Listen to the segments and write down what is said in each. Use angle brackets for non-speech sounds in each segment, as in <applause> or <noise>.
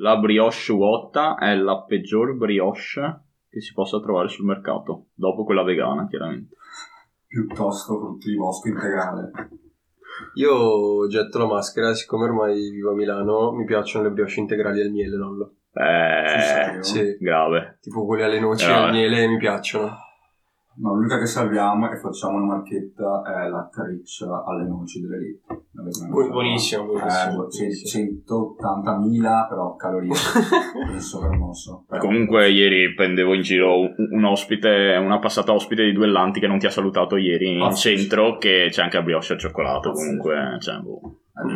La brioche vuota è la peggior brioche che si possa trovare sul mercato, dopo quella vegana, chiaramente. Piuttosto frutti di bosco integrale. Io getto la maschera, siccome ormai vivo a Milano, mi piacciono le brioche integrali al miele, Lollo. Sul Eh? Sì, grave. tipo quelle alle noci Eh, al miele mi piacciono. No, l'unica che salviamo e facciamo una marchetta è la riccia alle noci dell'elite. Bu- mangiata? buonissimo, buonissimo, Eh, buonissimo. 180.000 però calorie. <laughs> Penso per mosso. Però- Comunque ieri prendevo in giro un, un ospite, una passata ospite di Duellanti che non ti ha salutato ieri in Pazzesco. centro, che c'è anche la brioche al cioccolato, Pazzesco. comunque, cioè, boh.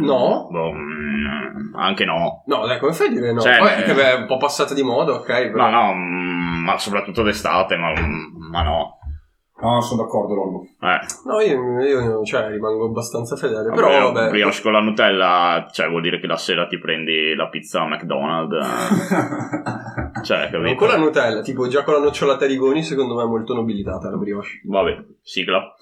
No? Boh, mm, anche no. No, dai, come fai a dire no? Cioè, Poi eh, è che beh, è un po' passata di moda, ok? Però... No, no, mm, ma soprattutto d'estate, ma, ma no. No, sono d'accordo, Lollo. Eh, No, io, io, cioè, rimango abbastanza fedele. vabbè, Però, vabbè. brioche con la Nutella, cioè vuol dire che la sera ti prendi la pizza McDonald's. eh. <laughs> Cioè, Ma capito? con la Nutella, tipo già con la nocciolata Rigoni, secondo me è molto nobilitata la brioche. Vabbè, sigla.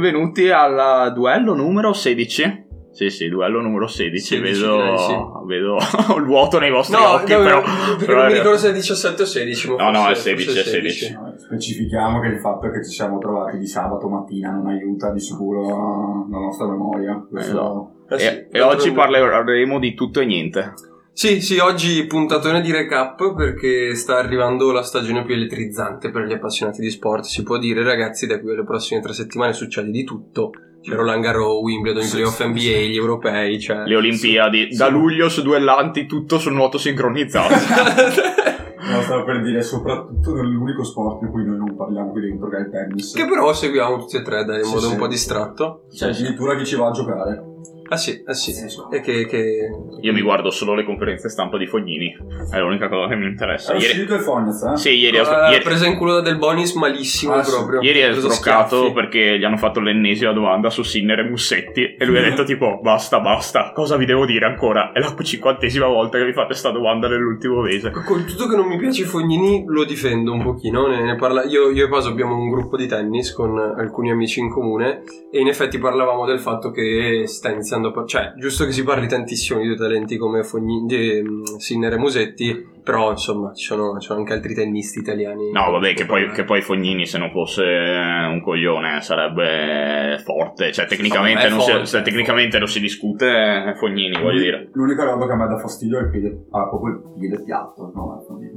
Benvenuti al duello numero 16. Sì, sì, duello numero 16. 16, vedo, direi sì. vedo <laughs> il vuoto nei vostri No, occhi, no, però, perché però non mi ricordo se è 17 o 16. ma No, no, è 16, forse è 16. No, Specifichiamo che il fatto che ci siamo trovati di sabato mattina non aiuta di sicuro la nostra memoria. Questo- Esatto. Eh sì, E, e oggi parleremo di tutto e niente. Sì, sì, oggi puntatone di recap perché sta arrivando la stagione più elettrizzante per gli appassionati di sport. Si può dire, ragazzi, da qui alle prossime tre settimane succede di tutto. C'è Roland Garros, Wimbledon, i playoff NBA, gli europei, cioè... Le Olimpiadi. Da luglio su duellanti tutto sul nuoto sincronizzato. <laughs> No, stavo per dire soprattutto nell'unico sport in cui noi non parliamo qui dentro che è il tennis. che però seguiamo tutti e tre, dai, in Sì, modo sì. un po' distratto. C'è addirittura chi ci va a giocare. Ah sì, ah sì. Sì, sì. E che... che... Io mi guardo solo le conferenze stampa di Fognini. È l'unica cosa che mi interessa. È Ieri, il Fognez, eh? sì, ieri, ha Ah, ieri- presa in culo da Del Bonis malissimo Ah, sì. proprio. ieri è sbroccato perché gli hanno fatto l'ennesima domanda su Sinner e Mussetti e lui ha detto tipo basta basta cosa vi devo dire ancora è la cinquantesima volta che vi fate sta domanda nell'ultimo mese Con tutto che non mi piace Fognini lo difendo un pochino, ne, ne parla- io, io e Paso abbiamo un gruppo di tennis con alcuni amici in comune e in effetti parlavamo del fatto che sta par- cioè giusto che si parli tantissimo di due talenti come Fogni- di, mm, Sinner e Musetti, però insomma ci sono, ci sono anche altri tennisti italiani. no vabbè che poi, Eh. che poi Fognini se non fosse un coglione sarebbe forte cioè tecnicamente, È non si, forte, se tecnicamente non si discute è Fognini voglio dire L'unica roba che me dà fastidio è il piede, ah, proprio il piede piatto, no?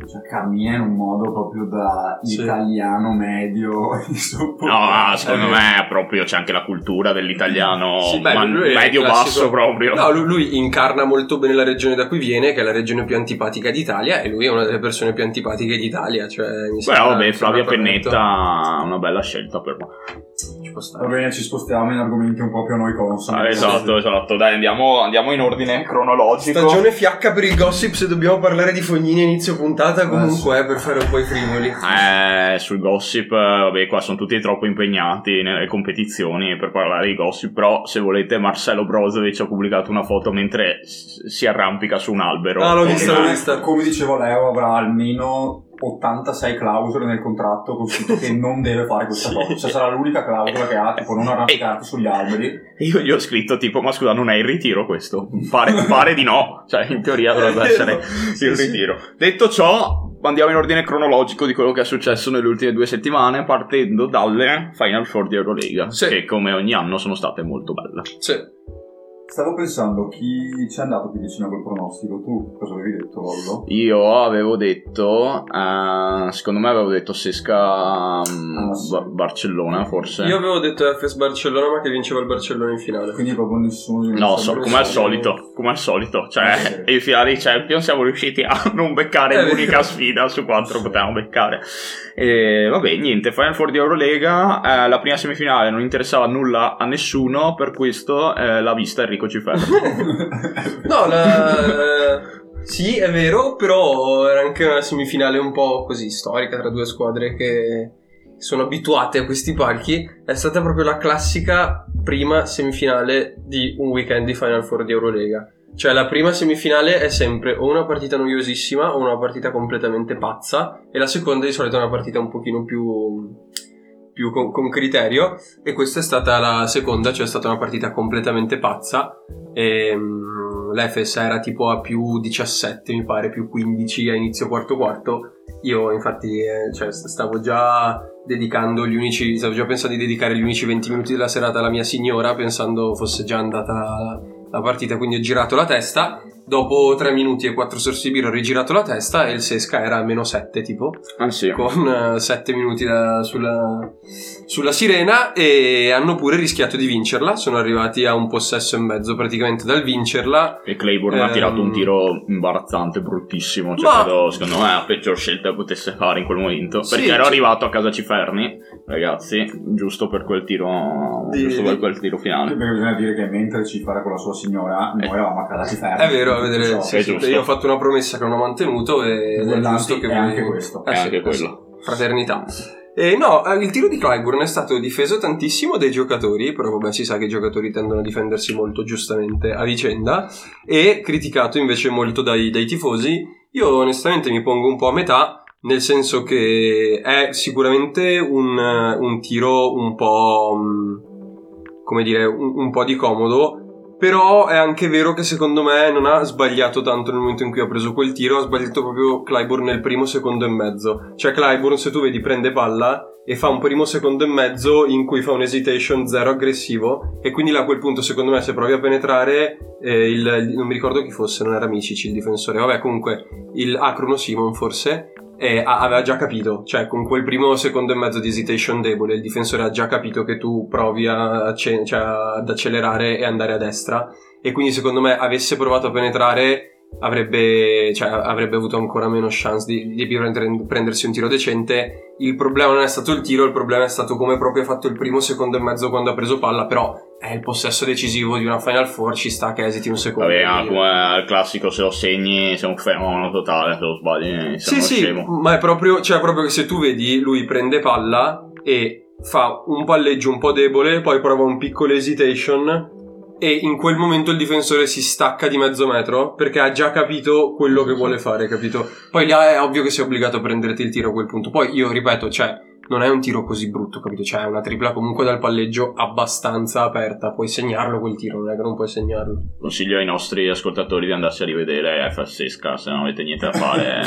Cioè cammina in un modo proprio da Sì. italiano medio <laughs> No, ah, secondo me è proprio c'è anche la cultura dell'italiano Sì, beh, ma- lui è il medio-basso classico- proprio. No, lui, lui incarna molto bene la regione da cui viene, che è la regione più antipatica d'Italia, e lui è una delle persone più antipatiche d'Italia. Cioè, mi Beh, vabbè, Flavia. Pennetta una bella scelta per me. Ci può Va bene, ci spostiamo in argomenti un po' più a noi consoni. Ah, esatto, esatto. Dai, andiamo, andiamo in ordine cronologico. Stagione fiacca per il gossip se dobbiamo parlare di Fognini a inizio puntata comunque eh, per fare un po' i frivoli. Eh, sul gossip, eh, vabbè, qua sono tutti troppo impegnati nelle competizioni per parlare di gossip. Però, se volete, Marcelo Brozovic ha pubblicato una foto mentre si arrampica su un albero. Ah, l'ho vista, l'ho vista. Come dicevo Leo, avrà almeno 86 clausole nel contratto con scritto <laughs> che non deve fare questa cosa. Cioè sarà l'unica clausola che ha, tipo non arrampicarti sugli alberi. Io gli ho scritto tipo, ma scusa, non è il ritiro questo? Pare, pare di no. Cioè, in teoria dovrebbe essere Sì, il sì. ritiro. Detto ciò, andiamo in ordine cronologico di quello che è successo nelle ultime due settimane, partendo dalle Final Four di Eurolega, Sì. che come ogni anno sono state molto belle. Sì. Stavo pensando, chi ci è andato più vicino col pronostico? Tu cosa avevi detto, Lollo? Io avevo detto, eh, secondo me avevo detto Sesca mm, Ah, sì. Ba- Barcellona forse. Io avevo detto FS Barcellona, ma che vinceva il Barcellona in finale. Quindi proprio nessuno No, so- come al solito, come al solito, cioè Eh, sì. in finale di Champions siamo riusciti a <laughs> non beccare È l'unica vero. sfida su quattro Sì. potevamo beccare. E vabbè, niente, Final Four di Eurolega, eh, la prima semifinale non interessava nulla a nessuno, per questo eh, l'ha vista Enrico Ciferro. <laughs> No, la... sì, è vero, però era anche una semifinale un po' così storica tra due squadre che sono abituate a questi palchi. È stata proprio la classica prima semifinale di un weekend di Final Four di Eurolega. Cioè la prima semifinale è sempre o una partita noiosissima o una partita completamente pazza e la seconda di solito è una partita un pochino più, più con, con criterio e questa è stata la seconda, cioè è stata una partita completamente pazza e mm, l'Efes era tipo a più 17 mi pare, più 15 a inizio quarto quarto. Io infatti eh, cioè, st- stavo già dedicando gli unici, stavo già pensando di dedicare gli unici 20 minuti della serata alla mia signora pensando fosse già andata la, la partita, quindi ho girato la testa. Dopo 3 minuti e 4 sorsi di birra ho rigirato la testa e il Sesca era a meno 7 tipo ah sì. con 7 minuti da- sulla, sulla sirena e hanno pure rischiato di vincerla. Sono arrivati a un possesso e mezzo praticamente dal vincerla. E Claiborne ha Ehm, tirato un tiro imbarazzante, bruttissimo. Cioè, Ma- credo, secondo me, la peggior scelta che potesse fare in quel momento. Sì, Perché ero cioè- arrivato a casa Ciferni, ragazzi, giusto per quel tiro, Di- giusto di- per quel tiro finale. Perché bisogna dire che mentre ci fare con la sua signora, noi eravamo a casa di fermo. È vero, a vedere. Ciò. sì, sì, io ho fatto una promessa che non ho mantenuto e è giusto che è anche questo. Eh È anche eh quello. Fraternità. E no, eh, il tiro di Clyburn è stato difeso tantissimo dai giocatori, però vabbè si sa che i giocatori tendono a difendersi molto giustamente a vicenda, e criticato invece molto dai, dai tifosi. Io onestamente mi pongo un po' a metà, nel senso che è sicuramente un, un tiro un po'... mh, come dire, un, un po' di comodo, però è anche vero che secondo me non ha sbagliato tanto nel momento in cui ha preso quel tiro, ha sbagliato proprio Clyburn nel primo secondo e mezzo. Cioè Clyburn, se tu vedi, prende palla e fa un primo secondo e mezzo in cui fa un hesitation zero aggressivo e quindi là a quel punto secondo me se provi a penetrare eh, il, non mi ricordo chi fosse, non era Micic il difensore, vabbè comunque il Acrono Simon forse e a- aveva già capito, cioè con quel primo secondo e mezzo di hesitation debole il difensore ha già capito che tu provi a cioè, ad accelerare e andare a destra. E quindi secondo me avesse provato a penetrare avrebbe, cioè, avrebbe avuto ancora meno chance di, di prendere- prendersi un tiro decente. Il problema non è stato il tiro, il problema è stato come proprio ha fatto il primo secondo e mezzo quando ha preso palla, però è il possesso decisivo di una Final Four, ci sta che esiti un secondo. Vabbè, ma come al classico, se lo segni, sei un fenomeno totale, se lo sbagli, sei Sì, sì, scemo. ma è proprio, cioè proprio che se tu vedi, lui prende palla e fa un palleggio un po' debole, poi prova un piccolo hesitation e in quel momento il difensore si stacca di mezzo metro perché ha già capito quello che vuole fare, capito? Poi là è ovvio che sei obbligato a prenderti il tiro a quel punto. Poi io ripeto, cioè, non è un tiro così brutto, capito? Cioè, è una tripla comunque dal palleggio abbastanza aperta. Puoi segnarlo quel tiro, non è che non puoi segnarlo. Consiglio ai nostri ascoltatori di andarsi a rivedere FSSK se non avete niente da <laughs> fare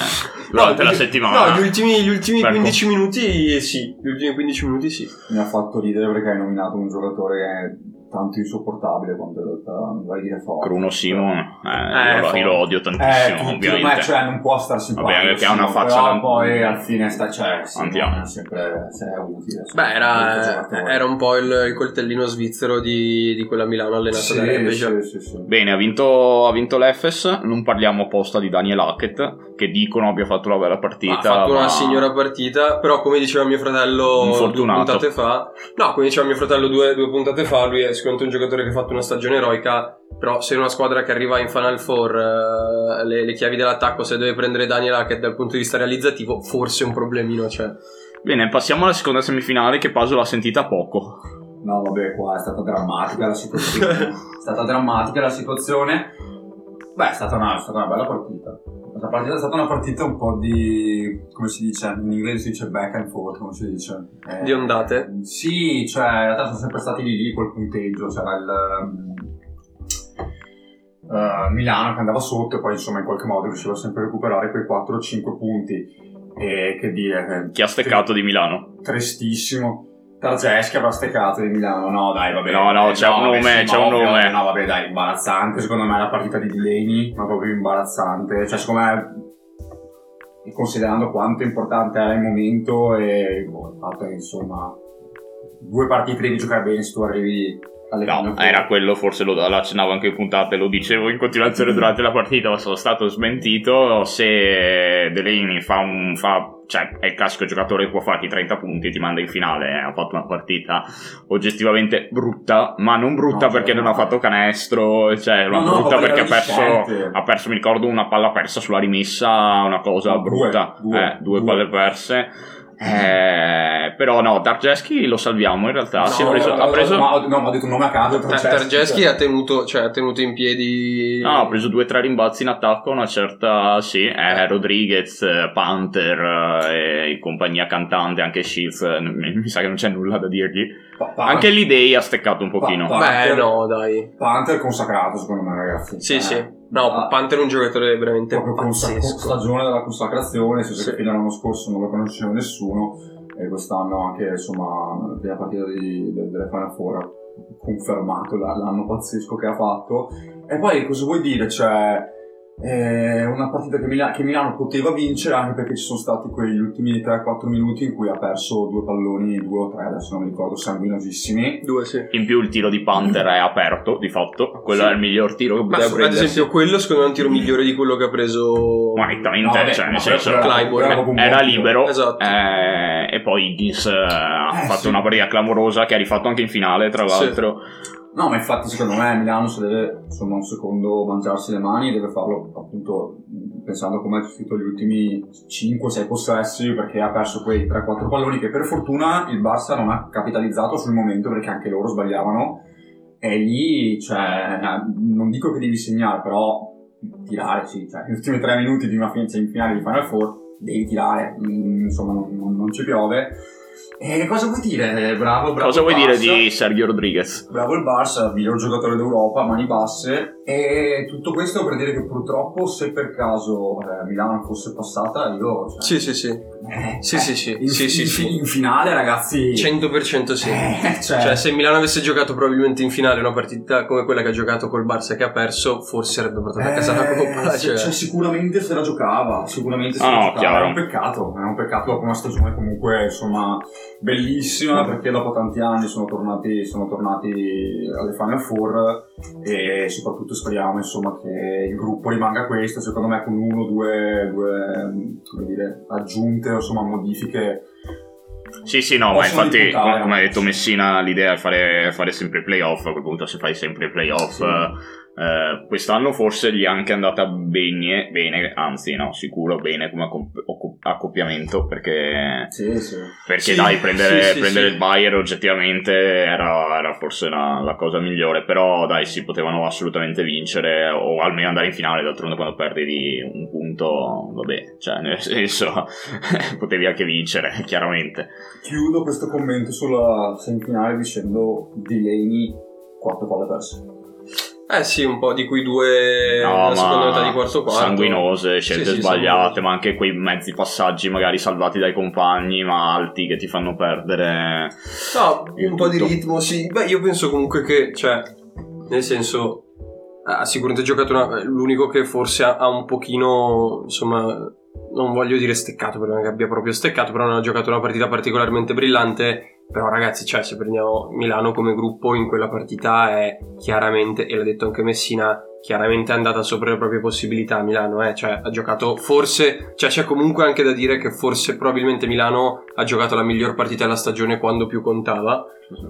durante No, la settimana. No, gli ultimi, gli ultimi Per 15 minuti sì, gli ultimi 15 minuti sì. Mi ha fatto ridere perché hai nominato un giocatore che è tanto insopportabile quanto in realtà vai a dire forte. Bruno Simon, eh, Eh, io, lo- io lo odio Eh, tantissimo, tutti, ovviamente. ma cioè non può star simpatico. Vabbè, perché ha una faccia però da- poi al fine sta, cioè, è sempre se è utile. Beh, molto era, era un po' il, il coltellino svizzero di, di quella Milano allenata sì, da Repeja. sì, sì, sì. Bene, ha vinto, ha vinto l'Efes, non parliamo apposta di Daniel Hackett, che dicono abbia fatto una bella partita. Ha fatto ma- una signora partita, però come diceva mio fratello due puntate fa, no, come diceva mio fratello due, due puntate fa, lui è sicuramente un giocatore che ha fatto una stagione eroica, però se una squadra che arriva in Final Four, eh, le, le chiavi dell'attacco, se deve prendere Daniel Hackett dal punto di vista realizzativo, forse un problemino c'è. Bene, passiamo alla seconda semifinale che Paso l'ha sentita poco. No, vabbè, qua è stata drammatica la situazione. <laughs> è stata drammatica la situazione. Beh, è stata una, è stata una bella partita. Questa partita è stata una partita un po' di. come si dice? In inglese si dice back and forth, come si dice? Eh, Di ondate? Sì, cioè, in realtà sono sempre stati lì lì col punteggio. C'era il. eh, Milano che andava sotto e poi insomma in qualche modo riusciva sempre a recuperare quei 4-5 punti. E che dire, Chi ha steccato di Milano? tristissimo. Targeschi avrà steccato di Milano. No, dai, vabbè. No, no, Eh, c'è un vabbè, nome, sì, c'è un ovvio, nome. No, vabbè, dai, imbarazzante. Secondo me la partita di Delaney, ma proprio imbarazzante. Cioè, secondo me, considerando quanto importante era il momento e boh, il fatto che, insomma, due partite devi giocare bene se tu arrivi No, era quello, forse lo, lo accennavo anche in puntate, lo dicevo in continuazione durante la partita, ma sono stato smentito. Se Delaney fa un. Fa, cioè, è il classico giocatore che può farti 30 punti, ti manda in finale. eh, Ha fatto una partita oggettivamente brutta, ma non brutta No, perché certo. non ha fatto canestro, cioè, No, brutta perché ha perso, ha perso, mi ricordo, una palla persa sulla rimessa, una cosa due, brutta. due, eh, due due. palle perse. Eh, però no, Dargeschi lo salviamo in realtà. No, si è preso- no, ha preso, no, ma ho detto un nome a caso. Targeschi ha tenuto, cioè, ha tenuto in piedi. No, ha preso due o tre rimbalzi in attacco, una certa, sì, eh, Rodriguez, eh, Panther eh, e compagnia cantante, anche Shields, mi, mi sa che non c'è nulla da dirgli. Anche l'idea ha steccato un pochino. Pa- Beh, Panther- no, dai. Panther consacrato, secondo me, ragazzi. Sì, Eh, sì. No, ah, Panther è un giocatore veramente proprio pazzesco. stagione della consacrazione, senso Sì. fino all'anno scorso non lo conosceva nessuno e quest'anno anche insomma la partita di, de- delle Final Four ha confermato la- l'anno pazzesco che ha fatto e poi cosa vuoi dire cioè è una partita che, Mila- che Milano poteva vincere anche perché ci sono stati quegli ultimi 3-4 minuti in cui ha perso due palloni, due o tre, adesso non mi ricordo, sanguinosissimi. Due, sì. In più il tiro di Panther è aperto, di fatto. Quello Sì. è il miglior tiro che poteva su- ad esempio, quello secondo me è un tiro migliore di quello che ha preso. Ma nettamente, No, cioè, nel senso, Clyburn era libero Esatto. eh, e poi Higgins eh, ha Eh, fatto sì. una partita clamorosa che ha rifatto anche in finale tra Sì. No, ma infatti secondo me Milano se deve insomma un secondo mangiarsi le mani deve farlo appunto pensando come ha gestito gli ultimi 5-6 possessi perché ha perso quei 3-4 palloni che per fortuna il Barça non ha capitalizzato sul momento perché anche loro sbagliavano e lì cioè non dico che devi segnare però tirare sì, cioè negli ultimi 3 minuti di una fin- semifinale di Final Four devi tirare, mh, insomma non, non- non ci piove. E che cosa vuoi dire? Eh, Bravo, bravo. cosa vuoi dire Barça. di Sergio Rodriguez? Bravo il Barça, miglior giocatore d'Europa, mani basse. E tutto questo per dire che purtroppo, se per caso eh, Milano fosse passata, io. Cioè, Sì, sì, sì. eh, Sì, eh, sì, sì. In, Sì, in- sì. in finale, ragazzi. 100% sì. Eh, cioè, Cioè, se Milano avesse giocato probabilmente in finale una partita come quella che ha giocato col Barça che ha perso, forse avrebbe portato a casa la eh, coppa. Cioè. cioè, sicuramente se la giocava. Sicuramente se Ah, la no, giocava. chiaro. È un peccato. È un peccato dopo una stagione comunque, insomma, bellissima. Perché dopo tanti anni sono tornati, sono tornati alle Final Four. E soprattutto speriamo, insomma, che il gruppo rimanga questo. Secondo me, con uno o due, due come dire, aggiunte, o insomma, modifiche. Sì, sì, no, ma infatti, ripuntare, come, ha detto Messina, l'idea è fare, fare sempre i playoff. A quel punto, se fai sempre i playoff, Sì. Eh, quest'anno forse gli è anche andata bene, bene, anzi, no, sicuro bene come accop- accoppiamento. Perché, Sì, sì. perché Sì, dai, prendere, sì, sì, prendere sì. il Bayer oggettivamente era, era forse la, la cosa migliore. Però, dai, si potevano assolutamente vincere, o almeno andare in finale. D'altronde, quando perdi di un punto, vabbè, cioè, nel senso, <laughs> potevi anche vincere, chiaramente. Chiudo questo commento sulla semifinale dicendo Delaney, quattro palle perse. Eh sì, un po' di cui due No, seconda metà di quarto quarto. sanguinose, scelte Sì, sì, sbagliate, sanguinose. ma anche quei mezzi passaggi magari salvati dai compagni, ma alti che ti fanno perdere. No, un po' di ritmo, sì. Beh, io penso comunque che, cioè, nel senso, ha sicuramente giocato una- l'unico che forse ha, ha un pochino, insomma, non voglio dire steccato, perché non è che abbia proprio steccato, però non ha giocato una partita particolarmente brillante. Però ragazzi, cioè, se prendiamo Milano come gruppo in quella partita è chiaramente, e l'ha detto anche Messina, chiaramente è andata sopra le proprie possibilità Milano, eh. cioè ha giocato forse, cioè c'è comunque anche da dire che forse probabilmente Milano ha giocato la miglior partita della stagione quando più contava.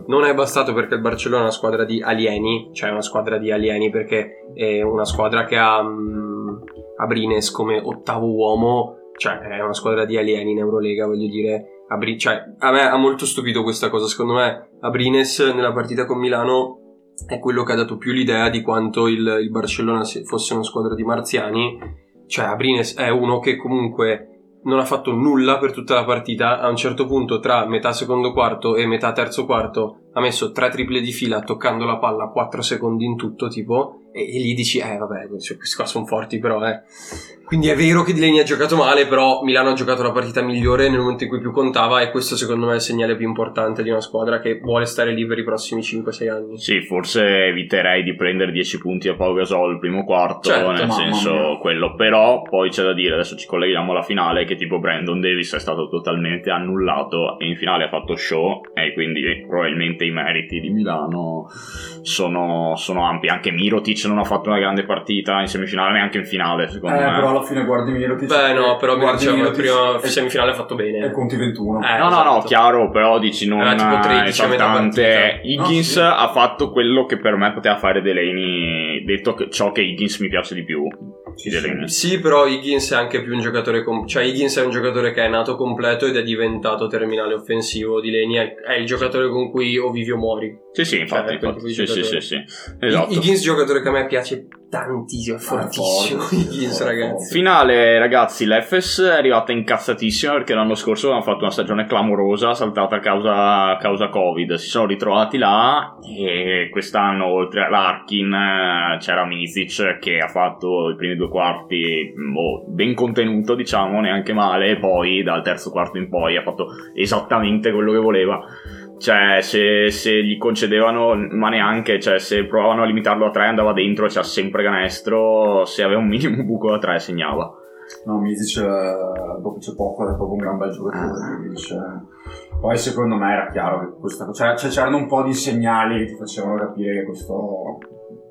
Non è bastato perché il Barcellona è una squadra di alieni, cioè una squadra di alieni perché è una squadra che ha mm, Abrines come ottavo uomo, cioè è una squadra di alieni in Eurolega, voglio dire. Abri- cioè, a me ha molto stupito questa cosa, secondo me Abrines nella partita con Milano è quello che ha dato più l'idea di quanto il, il Barcellona se- fosse una squadra di marziani. Cioè, Abrines è uno che comunque non ha fatto nulla per tutta la partita. A un certo punto, tra metà secondo quarto e metà terzo quarto, ha messo tre triple di fila toccando la palla 4 secondi in tutto, tipo. E, e lì dici, eh vabbè, cioè, questi qua sono forti però, eh. Quindi è vero che Delaney ha giocato male, però Milano ha giocato la partita migliore nel momento in cui più contava e questo secondo me è il segnale più importante di una squadra che vuole stare lì per i prossimi 5-6 anni. Sì, forse eviterei di prendere 10 punti a Pau Gasol il primo quarto, Certo, nel senso mia. quello. Però poi c'è da dire, adesso ci colleghiamo alla finale, che tipo Brandon Davis è stato totalmente annullato e in finale ha fatto show e quindi probabilmente i meriti di Milano sono, sono ampi. Anche Mirotic non ha fatto una grande partita in semifinale, neanche in finale, secondo Eh, me. però alla fine guardi Mirotic. Beh no, però guardi diceva Mirotic prima e- semifinale ha fatto bene. E conti 21. Eh, No, no, no, esatto. chiaro, però dici non Era tipo 13 a metà esaltante. Higgins No, sì. ha fatto quello che per me poteva fare Delaney, detto che ciò che Higgins mi piace di più di Delaney. Sì, però Higgins è anche più un giocatore. com- cioè, Higgins è un giocatore che è nato completo ed è diventato terminale offensivo. Di Leni è, è il giocatore con cui o vivi o muori. Sì, sì, infatti, Cioè, infatti. di Sì, sì, giocatore. sì, sì. Esatto. Higgins, giocatore che a me piace tantissimo, è fortissimo. forte, <laughs> Higgins, ragazzi. Finale, ragazzi, l'Efes è arrivata incazzatissima perché l'anno scorso avevano fatto una stagione clamorosa, saltata a causa, a causa Covid. Si sono ritrovati là e quest'anno, oltre a Larkin, eh, c'era Misic che ha fatto i primi due quarti boh, ben contenuto, diciamo, neanche male, e poi dal terzo quarto in poi ha fatto esattamente quello che voleva. Cioè, se, se gli concedevano, ma neanche, cioè, se provavano a limitarlo a tre andava dentro, c'era sempre canestro, se aveva un minimo buco da tre segnava. No, Misic eh, dopo c'è poco, è proprio un gran bel giocatore. Eh. Poi secondo me era chiaro che questa cioè, cioè, c'erano un po' di segnali che ti facevano capire che questo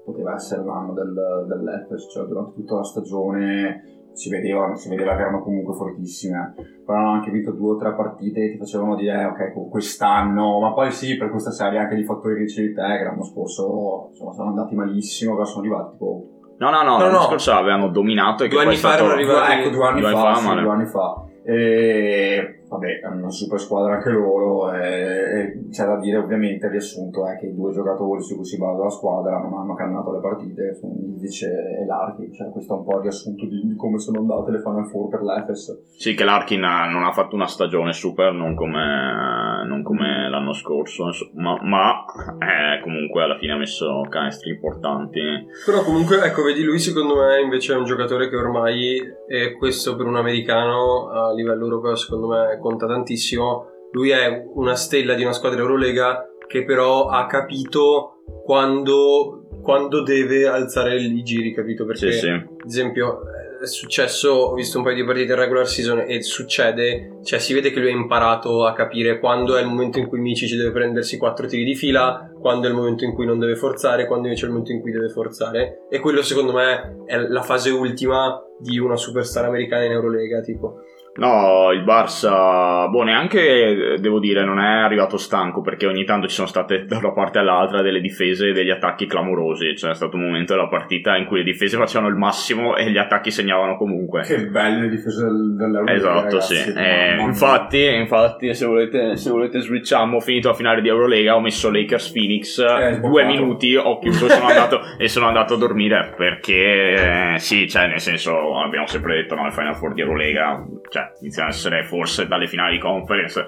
poteva essere l'anno del, dell'Efes, cioè durante tutta la stagione si vedeva, si vedeva che erano comunque fortissime. Poi hanno anche vinto due o tre partite e ti facevano dire, eh, ok, con quest'anno, ma poi sì, per questa serie anche di fattori che dicevi te, che l'anno scorso insomma, sono andati malissimo, però sono arrivati tipo No, no, no, No, l'anno no. scorso avevano dominato e che Due poi anni fa stato... erano arrivati- Due, ecco, due anni due fa, anni fa, sì, due anni fa. E vabbè, hanno una super squadra anche loro. E, e c'è da dire, ovviamente, il riassunto è che i due giocatori su cui si basa la squadra non hanno cannato le partite, sono Mizic e Larkin. Cioè, questo è un po' il riassunto di, di come sono andate le Final Four per l'Efes. Sì, che Larkin ha- non ha fatto una stagione super, non come, non come l'anno scorso, insomma, ma eh, comunque alla fine ha messo canestri importanti. Però comunque, ecco, vedi, lui secondo me invece è un giocatore che ormai, e questo per un americano a livello europeo secondo me conta tantissimo, lui è una stella di una squadra Eurolega che però ha capito quando, quando deve alzare i giri, capito? Perché Sì, sì. ad esempio è successo, ho visto un paio di partite in regular season e succede, cioè si vede che lui ha imparato a capire quando è il momento in cui Mici deve prendersi quattro tiri di fila, quando è il momento in cui non deve forzare, quando invece è il momento in cui deve forzare e quello secondo me è la fase ultima di una superstar americana in Eurolega tipo. No, il Barça, boh, neanche eh, devo dire, non è arrivato stanco perché ogni tanto ci sono state da una parte all'altra delle difese e degli attacchi clamorosi. C'è stato un momento della partita in cui le difese facevano il massimo e gli attacchi segnavano comunque. Che belle difese del, dell'Eurolega. Esatto, ragazzi. sì. Eh, infatti, infatti, se volete, se volete switchiamo, ho finito la finale di Eurolega, ho messo Lakers Phoenix, Eh, due minuti, ho chiuso e sono andato, <laughs> e sono andato a dormire perché, eh, sì, cioè, nel senso, abbiamo sempre detto, no, le Final Four di Eurolega, cioè, iniziano a essere forse dalle finali di conference,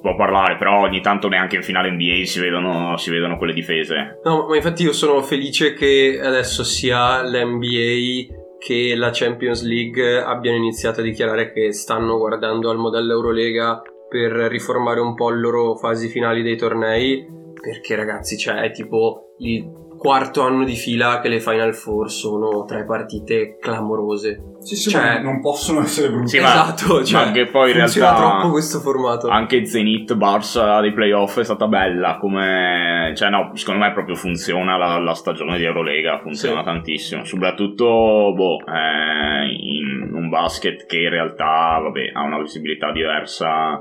può parlare, però ogni tanto neanche in finale NBA si vedono, si vedono quelle difese. No, ma infatti io sono felice che adesso sia l'NBA che la Champions League abbiano iniziato a dichiarare che stanno guardando al modello Eurolega per riformare un po' le loro fasi finali dei tornei. Perché ragazzi, cioè, è tipo il quarto anno di fila che le Final Four sono tre partite clamorose. Sì, sì, Cioè- ma non possono essere brutte. Sì, ma- esatto, cioè, ma che poi in realtà- troppo questo formato. Anche Zenith Barça dei playoff è stata bella come cioè no secondo me proprio funziona la, la stagione di Eurolega funziona Sì. tantissimo soprattutto boh eh, in un basket che in realtà vabbè ha una visibilità diversa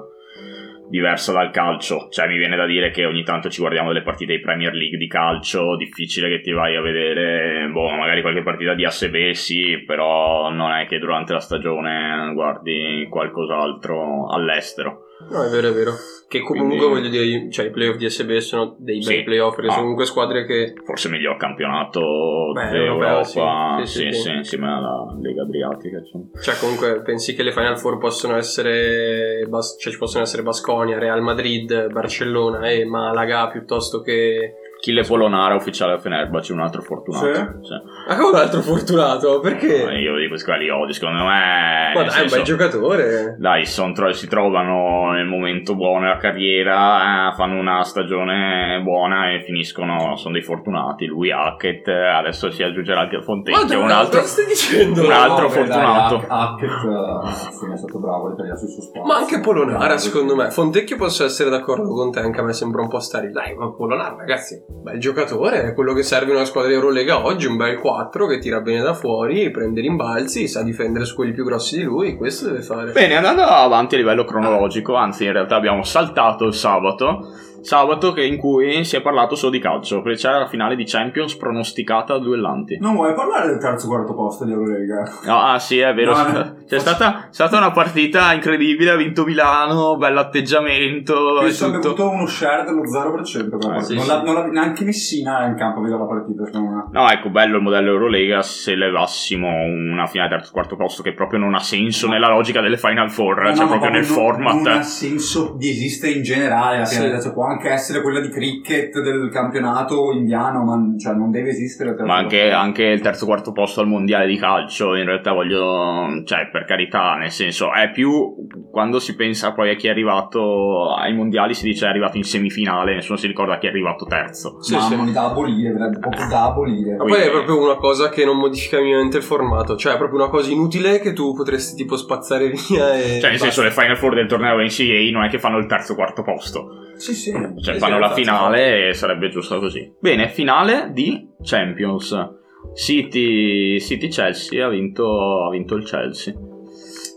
diversa dal calcio. Cioè mi viene da dire che ogni tanto ci guardiamo delle partite di Premier League di calcio difficile che ti vai a vedere boh magari qualche partita di ASB sì però non è che durante la stagione guardi qualcos'altro all'estero No, è vero, è vero. Che comunque Quindi- voglio dire, cioè i playoff di SB sono dei bei Sì. playoff, perché Ah. sono comunque squadre che forse miglior campionato Beh, d'Europa, sì. sì, Sì, sì, sì, sì. insieme alla Lega Adriatica. insomma. Cioè, comunque, pensi che le Final Four possono essere. Bas- cioè, ci possono essere Basconia, Real Madrid, Barcellona e Malaga piuttosto che Achille Polonara, ufficiale a Fenerbahce, un altro fortunato. Sì? Sì. Ma come un altro fortunato? Perché? Ma Io di questi qua li odio, secondo me. Ma dai, è un senso- bel giocatore. Dai, son tro- si trovano nel momento buono della carriera, eh, fanno una stagione buona e finiscono, sono dei fortunati. Lui, Hackett, eh, adesso si aggiungerà anche Fontecchio, un altro, stai dicendo? un altro No, dai, fortunato. Hack- Hackett sì, è stato bravo a sul suo spazio. Ma anche Polonara, secondo me. Fontecchio posso essere d'accordo con te, anche a me sembra un po' stare. Dai, ma Polonara, ragazzi, bel giocatore, è quello che serve in una squadra di Eurolega oggi, un bel 4 che tira bene da fuori, prende rimbalzi, sa difendere su quelli più grossi di lui, questo deve fare. Bene, andando avanti a livello cronologico, anzi in realtà abbiamo saltato il sabato, sabato che- in cui si è parlato solo di calcio, perché c'era la finale di Champions pronosticata a duellanti. Non vuoi parlare del terzo quarto posto di Eurolega? No, ah sì, è vero, No, no. <laughs> c'è stata, stata una partita incredibile, ha vinto Milano, bell'atteggiamento abbia tutto. avuto uno share dello 0% quella Ah, sì, non, sì. l'ha- non l'ha- neanche Messina in campo vede la partita, me. No, ecco, bello il modello Eurolega se levassimo una finale terzo quarto posto che proprio non ha senso nella logica delle Final Four, No, cioè proprio nel non- format. Non ha senso di esistere in generale la Sì. finale, cioè, può anche essere quella di cricket del campionato indiano, ma cioè, non deve esistere Ma anche, anche il terzo quarto posto al mondiale di calcio, in realtà voglio, cioè per carità, nel senso, è più quando si pensa poi a chi è arrivato ai mondiali, si dice è arrivato in semifinale, nessuno si ricorda chi è arrivato terzo. Sì, Mamma, sì. da abolire, proprio da abolire. Ma poi è proprio una cosa che non modifica minimamente il formato, cioè è proprio una cosa inutile che tu potresti tipo spazzare via e... Cioè, nel basta. senso, le Final Four del torneo NCAA non è che fanno il terzo quarto posto, Sì, sì. cioè fanno la finale e sarebbe giusto così. Bene, finale di Champions. City, City Chelsea ha vinto, ha vinto il Chelsea.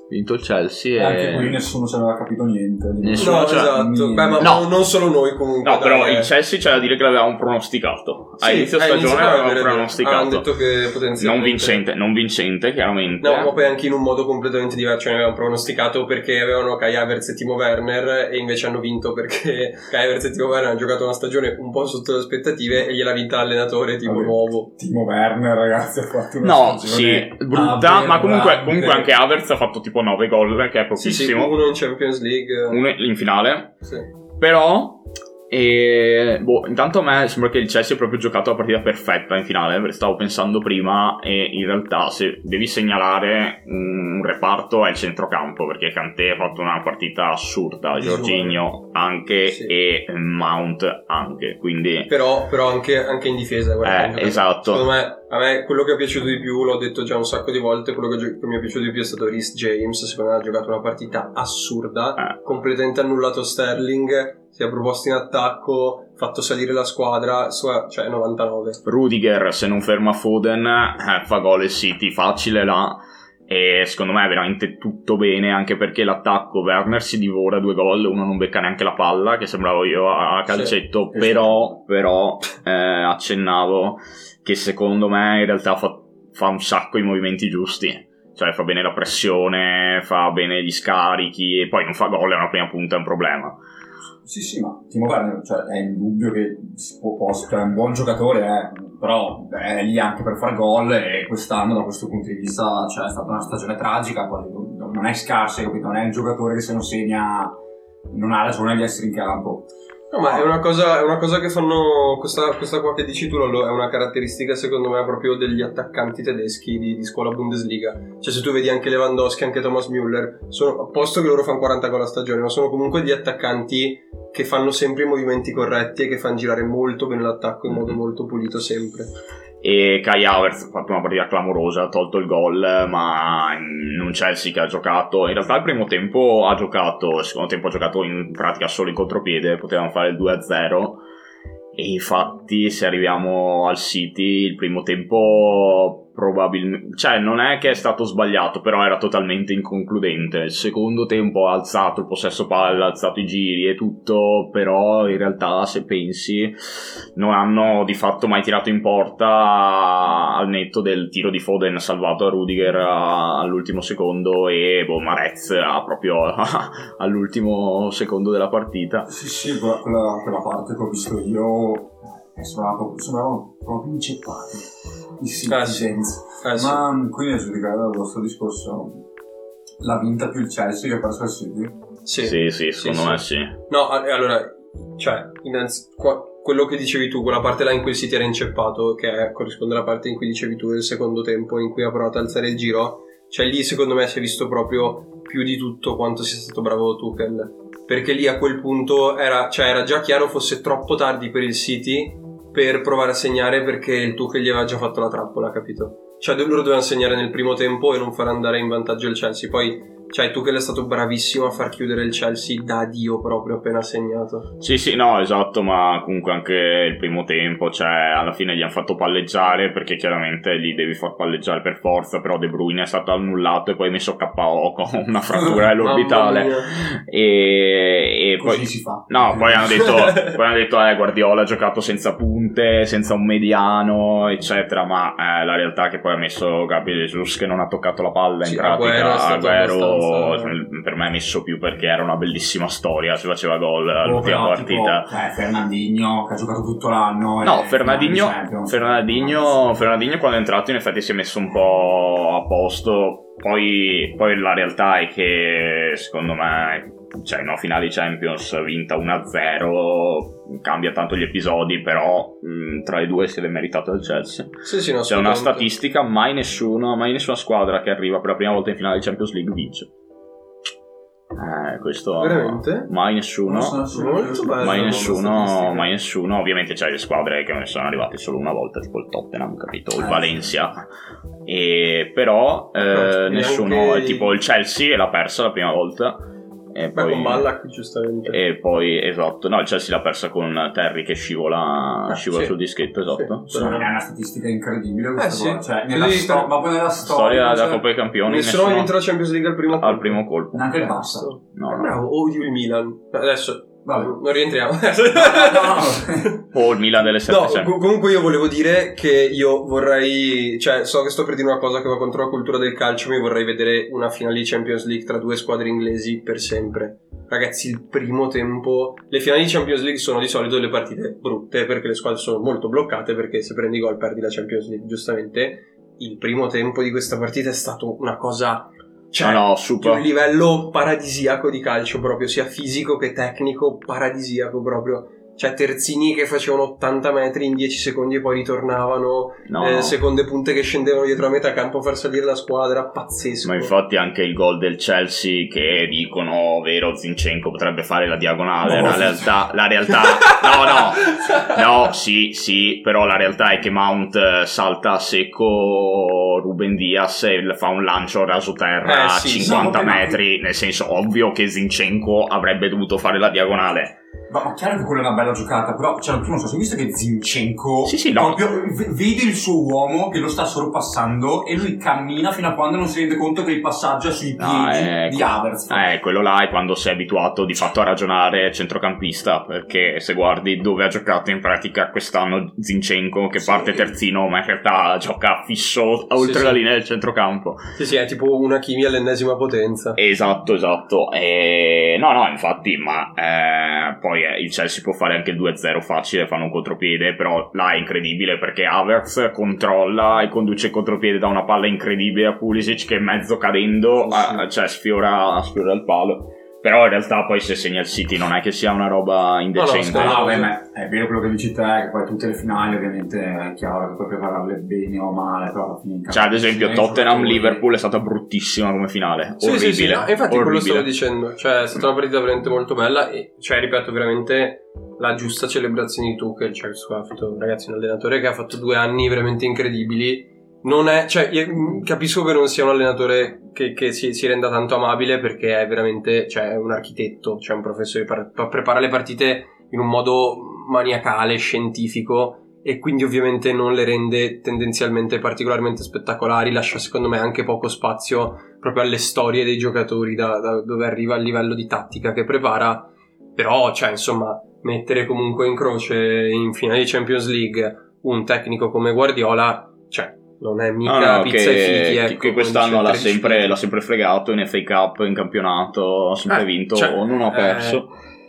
Vinto il Chelsea E anche qui nessuno ci aveva capito niente. Nessuno No, cioè- esatto. niente. Beh, ma No. non solo noi comunque. No, però eh. il Chelsea c'è da dire che l'avevamo pronosticato. A Sì, inizio a inizio stagione avevano l'avevamo pronosticato. Hanno detto che potenzialmente... Non vincente, non vincente, chiaramente. No, ma poi anche in un modo completamente diverso. Cioè, ne avevano pronosticato perché avevano Kai Havertz e Timo Werner e invece hanno vinto perché <laughs> Kai Havertz e Timo Werner hanno giocato una stagione un po' sotto le aspettative e gliel'ha vinta l'allenatore tipo Vabbè. nuovo. Timo Werner, ragazzi, ha fatto una No, sì, stagione brutta, ma comunque, comunque anche Havertz ha fatto tipo 9 gol, che è Sì, sì, pochissimo. uno in Champions League. Uno in finale. Sì. Però, e, boh, intanto a me sembra che il Chelsea abbia proprio giocato la partita perfetta in finale, perché stavo pensando prima e in realtà se devi segnalare un reparto è il centrocampo, perché Kanté ha fatto una partita assurda. Jorginho anche Sì. e Mount anche, quindi... Però, però anche, anche in difesa, guarda, Eh, esatto. Secondo me, a me quello che è piaciuto di più, l'ho detto già un sacco di volte, quello che, gio- che mi è piaciuto di più è stato Rhys James. Secondo me ha giocato una partita assurda, Eh. completamente annullato Sterling, si è proposto in attacco, fatto salire la squadra, cioè 99. Rudiger se non ferma Foden eh, fa gol il City facile là. E secondo me è veramente tutto bene anche perché l'attacco Werner si divora due gol uno non becca neanche la palla che sembravo io a a calcetto. Sì, però, però eh, accennavo che secondo me in realtà fa, fa un sacco i movimenti giusti. Cioè fa bene la pressione fa bene gli scarichi e poi non fa gol è una prima punta è un problema Sì, sì, ma Timo Werner cioè, è indubbio che può, può- cioè, è un buon giocatore, eh, però è lì anche per far gol e quest'anno da questo punto di vista cioè, è stata una stagione tragica, poi non è scarsa, capito? Non è il giocatore che se non segna non ha ragione di essere in campo. No, ma è una cosa, è una cosa che fanno. Questa, questa qua che dici tu, Lollo, è una caratteristica secondo me proprio degli attaccanti tedeschi di, di scuola Bundesliga. Cioè, se tu vedi anche Lewandowski, anche Thomas Müller, sono, a posto che loro fanno 40 gol a stagione, ma sono comunque degli attaccanti che fanno sempre i movimenti corretti e che fanno girare molto bene l'attacco in modo molto pulito sempre. E Kai Havertz ha fatto una partita clamorosa, ha tolto il gol, ma in un Chelsea che ha giocato, in realtà il primo tempo ha giocato, il secondo tempo ha giocato in pratica solo in contropiede, potevano fare il 2-0 e infatti se arriviamo al City il primo tempo probabilmente, cioè non è che è stato sbagliato, però era totalmente inconcludente, il secondo tempo ha alzato il possesso palla, ha alzato i giri e tutto, però in realtà se pensi non hanno di fatto mai tirato in porta al netto del tiro di Foden salvato a Rudiger all'ultimo secondo e boh, Marez proprio <laughs> all'ultimo secondo della partita. Sì, sì, quella, quella, parte che ho visto io eh, sembrava proprio, sembravano proprio inceppati. I sì. senza. Eh, sì. Ma quindi a giudicare dal vostro discorso, l'ha vinta più il Chelsea che ha perso il City? Sì. Sì, sì, secondo sì. me sì. No, allora, cioè, innanzi- qua- quello che dicevi tu, quella parte là in cui il City era inceppato, che è- corrisponde alla parte in cui dicevi tu del secondo tempo, in cui ha provato ad alzare il giro, cioè lì secondo me si è visto proprio più di tutto quanto sia stato bravo Tuchel. Perché lì a quel punto era, cioè era già chiaro fosse troppo tardi per il City per provare a segnare perché il Tuchel gli aveva già fatto la trappola, capito? Cioè loro dovevano segnare nel primo tempo e non far andare in vantaggio il Chelsea. Poi, cioè Tuchel è stato bravissimo a far chiudere il Chelsea da Dio proprio appena segnato. Sì, sì, no, esatto, ma comunque anche il primo tempo, cioè alla fine gli hanno fatto palleggiare perché chiaramente li devi far palleggiare per forza, però De Bruyne è stato annullato e poi messo KO con una frattura <laughs> mia. e, e Così poi... si fa. No, poi hanno detto, poi hanno detto eh, Guardiola ha giocato senza punte, senza un mediano, eccetera, ma eh, la realtà è che poi ha messo Gabriel Jesus che non ha toccato la palla Sì, in pratica, Agüero è stato Agüero abbastanza- per me è messo più perché era una bellissima storia, si faceva gol Oh, all'ultima però, partita. Tipo, cioè, Fernandinho che ha giocato tutto l'anno. No, e Fernandinho, Champions. Fernandinho, Fernandinho quando è entrato in effetti si è messo un po' a posto, poi, poi la realtà è che secondo me, cioè no, finale Champions vinta 1-0, cambia tanto gli episodi, però mh, tra le due se l'è meritato il Chelsea. Sì, sì, no, C'è una statistica, mai nessuno, mai nessuna squadra che arriva per la prima volta in finale di Champions League vince. Eh, questo Veramente? mai nessuno. Mai nessuno, mai nessuno, ovviamente c'è le squadre che ne sono arrivate solo una volta, tipo il Tottenham, capito? O il Eh, Valencia. E, però eh, nessuno, tipo il Chelsea l'ha persa la prima volta. E Beh, poi, con Ballack, giustamente. e poi, esatto, no, il Chelsea l'ha persa con Terry che scivola, Ah, scivola sì. sul dischetto, esatto. Sì. Me è una statistica incredibile questa Eh, sì. cosa. Cioè, nella sì, sto- ma poi nella Storia storia. da cioè- Coppa dei Campioni, Nessuno vinto la Champions League al primo al colpo. primo colpo. Neanche il Barça. No, Eh, no. Bravo, odio il Milan. Adesso Vabbè. non rientriamo. no. O il Milan delle sette No, sempre. co- comunque io volevo dire che io vorrei, cioè so che sto per dire una cosa che va contro la cultura del calcio, mi vorrei vedere una finale di Champions League tra due squadre inglesi per sempre. Ragazzi, il primo tempo, le finali di Champions League sono di solito delle partite brutte perché le squadre sono molto bloccate perché se prendi gol perdi la Champions League, giustamente. Il primo tempo di questa partita è stato una cosa cioè, No, no, di super. un livello paradisiaco di calcio proprio, sia fisico che tecnico, paradisiaco proprio. Cioè terzini che facevano 80 metri in 10 secondi e poi ritornavano, No, eh, seconde punte che scendevano dietro a metà campo a far salire la squadra, pazzesco. Ma infatti anche il gol del Chelsea che dicono, vero, Zinchenko potrebbe fare la diagonale. No. La realtà, la realtà, no, no, no, sì, sì, però la realtà è che Mount eh, salta a secco Ruben Diaz e fa un lancio raso terra Eh, a sì, 50 no, vabbè, ma- metri, nel senso ovvio che Zinchenko avrebbe dovuto fare la diagonale. Ma, ma chiaro che quella è una bella giocata, però cioè, tu non so, hai visto che Zinchenko Sì, sì, no. proprio v- vede il suo uomo che lo sta sorpassando e lui cammina fino a quando non si rende conto che il passaggio è sui piedi No, eh, di Havertz. Eh, quello là è quando sei abituato di fatto a ragionare centrocampista, perché se guardi dove ha giocato in pratica quest'anno Zinchenko, che Sì. parte terzino, ma in realtà gioca fisso oltre Sì, la sì. linea del centrocampo. Sì, sì, è tipo una chimia all'ennesima potenza. Esatto, esatto. E... No, no, infatti, ma eh, poi eh, il Chelsea può fare anche il 2-0 facile, fanno un contropiede, però là è incredibile perché Havertz controlla e conduce il contropiede da una palla incredibile a Pulisic che mezzo cadendo, Sì, cioè sfiora, sfiora il palo. Però in realtà poi se segna il City non è che sia una roba indecente. No, No, no, beh, ma è vero quello che dici te, che poi tutte le finali ovviamente è chiaro che puoi prepararle bene o male, però alla fine... Cioè, ad esempio, Tottenham-Liverpool è stata bruttissima come finale. Sì, Orribile. sì, sì, no, infatti quello orribile. stavo dicendo, cioè è stata una partita veramente molto bella e, cioè, ripeto, veramente la giusta celebrazione di Tuchel, cioè, ha fatto, ragazzi, un allenatore che ha fatto due anni veramente incredibili, non è, cioè, io capisco che non sia un allenatore che, che si, si renda tanto amabile perché è veramente, cioè, un architetto, cioè un professore, par- pa- prepara le partite in un modo maniacale, scientifico, e quindi ovviamente non le rende tendenzialmente particolarmente spettacolari, lascia secondo me anche poco spazio proprio alle storie dei giocatori da, da dove arriva il livello di tattica che prepara, però cioè insomma mettere comunque in croce in finale di Champions League un tecnico come Guardiola, cioè non è mica No, no, pizza che, e fichi, che- ecco, che quest'anno l'ha sempre, l'ha sempre fregato in FA Cup, in campionato, ha sempre Eh, vinto, cioè, non ha eh, perso.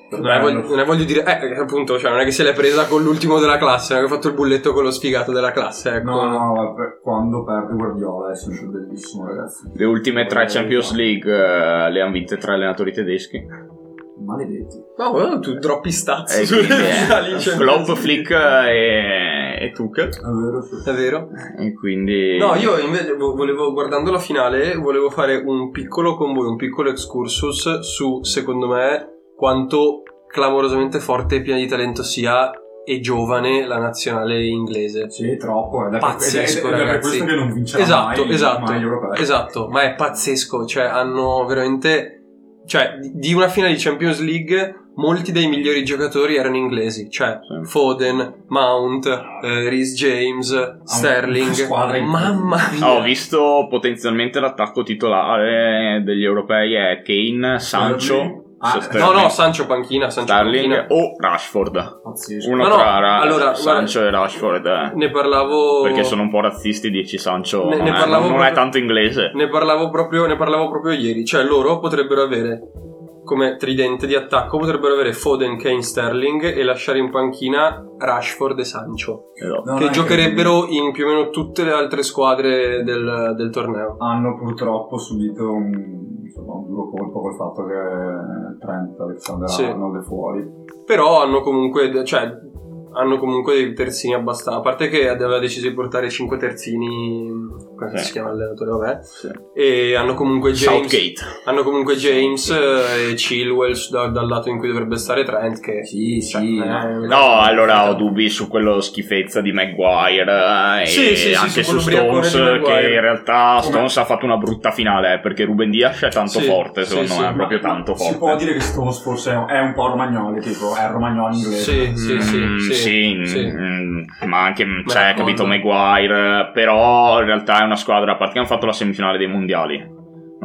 Non è, voglio, non è voglio dire, eh, appunto, cioè non è che se l'è presa con l'ultimo della classe, non è che ha fatto il bulletto con lo sfigato della classe, ecco. No, no, quando perde Guardiola è sempre bellissimo, ragazzi. Le ultime tre Eh, Champions. League eh, le hanno vinte tre allenatori tedeschi. Maledetti. Ma guarda, tu droppi stats E sulle eh, <laughs> Flop, Flick e, e Tuchel. È vero, sì. È vero? E quindi... No, io invece vo- volevo, guardando la finale, volevo fare un piccolo con voi, un piccolo excursus su, secondo me, quanto clamorosamente forte e piena di talento sia e giovane la nazionale inglese. Sì, troppo. È per- Pazzesco, è- è questo che non vincerà Esatto, mai, esatto, mai gli europei. esatto, ma è pazzesco, cioè hanno veramente cioè di- una finale di Champions League molti dei migliori giocatori erano inglesi, cioè Sì. Foden, Mount, eh, Rhys James, Sterling. squadra incredibile. Mamma mia. Ah, Ho visto potenzialmente l'attacco titolare degli europei è Kane, Sancho, Ah, No, no, Sancho panchina, Sancho Sterling panchina. o Rashford. Pazzesco. Uno No, no, tra Ra- allora, Sancho e Rashford. eh. Ne parlavo Perché sono un po' razzisti, dici Sancho Ne- non, ne è, non è proprio- tanto inglese. Ne parlavo, proprio, ne parlavo proprio ieri, cioè loro potrebbero avere come tridente di attacco, potrebbero avere Foden, Kane, Sterling e lasciare in panchina Rashford e Sancho, Esatto. No, che giocherebbero in più o meno tutte le altre squadre del, del torneo. hanno purtroppo subito un, insomma, un duro colpo col fatto che Trent Alexander Sì. Arnold è fuori. Però hanno comunque, cioè, hanno comunque dei terzini abbastanza, a parte che aveva deciso di portare 5 terzini, Sì. si chiama l'allenatore, vabbè, Sì. e hanno comunque James, Southgate. hanno comunque James eh, e Chilwell da- dal lato in cui dovrebbe stare Trent, che Sì, Cioè, sì. eh, No, allora ho dubbi su quello schifezza di Maguire eh, Sì, e sì, sì, anche su su Stones che in realtà Come- Stones ha fatto una brutta finale eh, perché Ruben Diaz è tanto Sì, forte secondo sì, me, ma- proprio tanto Si forte. può dire che Stones forse è un po' romagnoli, tipo, è romagnolo inglese. Sì, sì, sì, Mm, sì, sì, sì. mm, ma anche cioè, capito Maguire però in realtà è una squadra a parte che hanno fatto la semifinale dei mondiali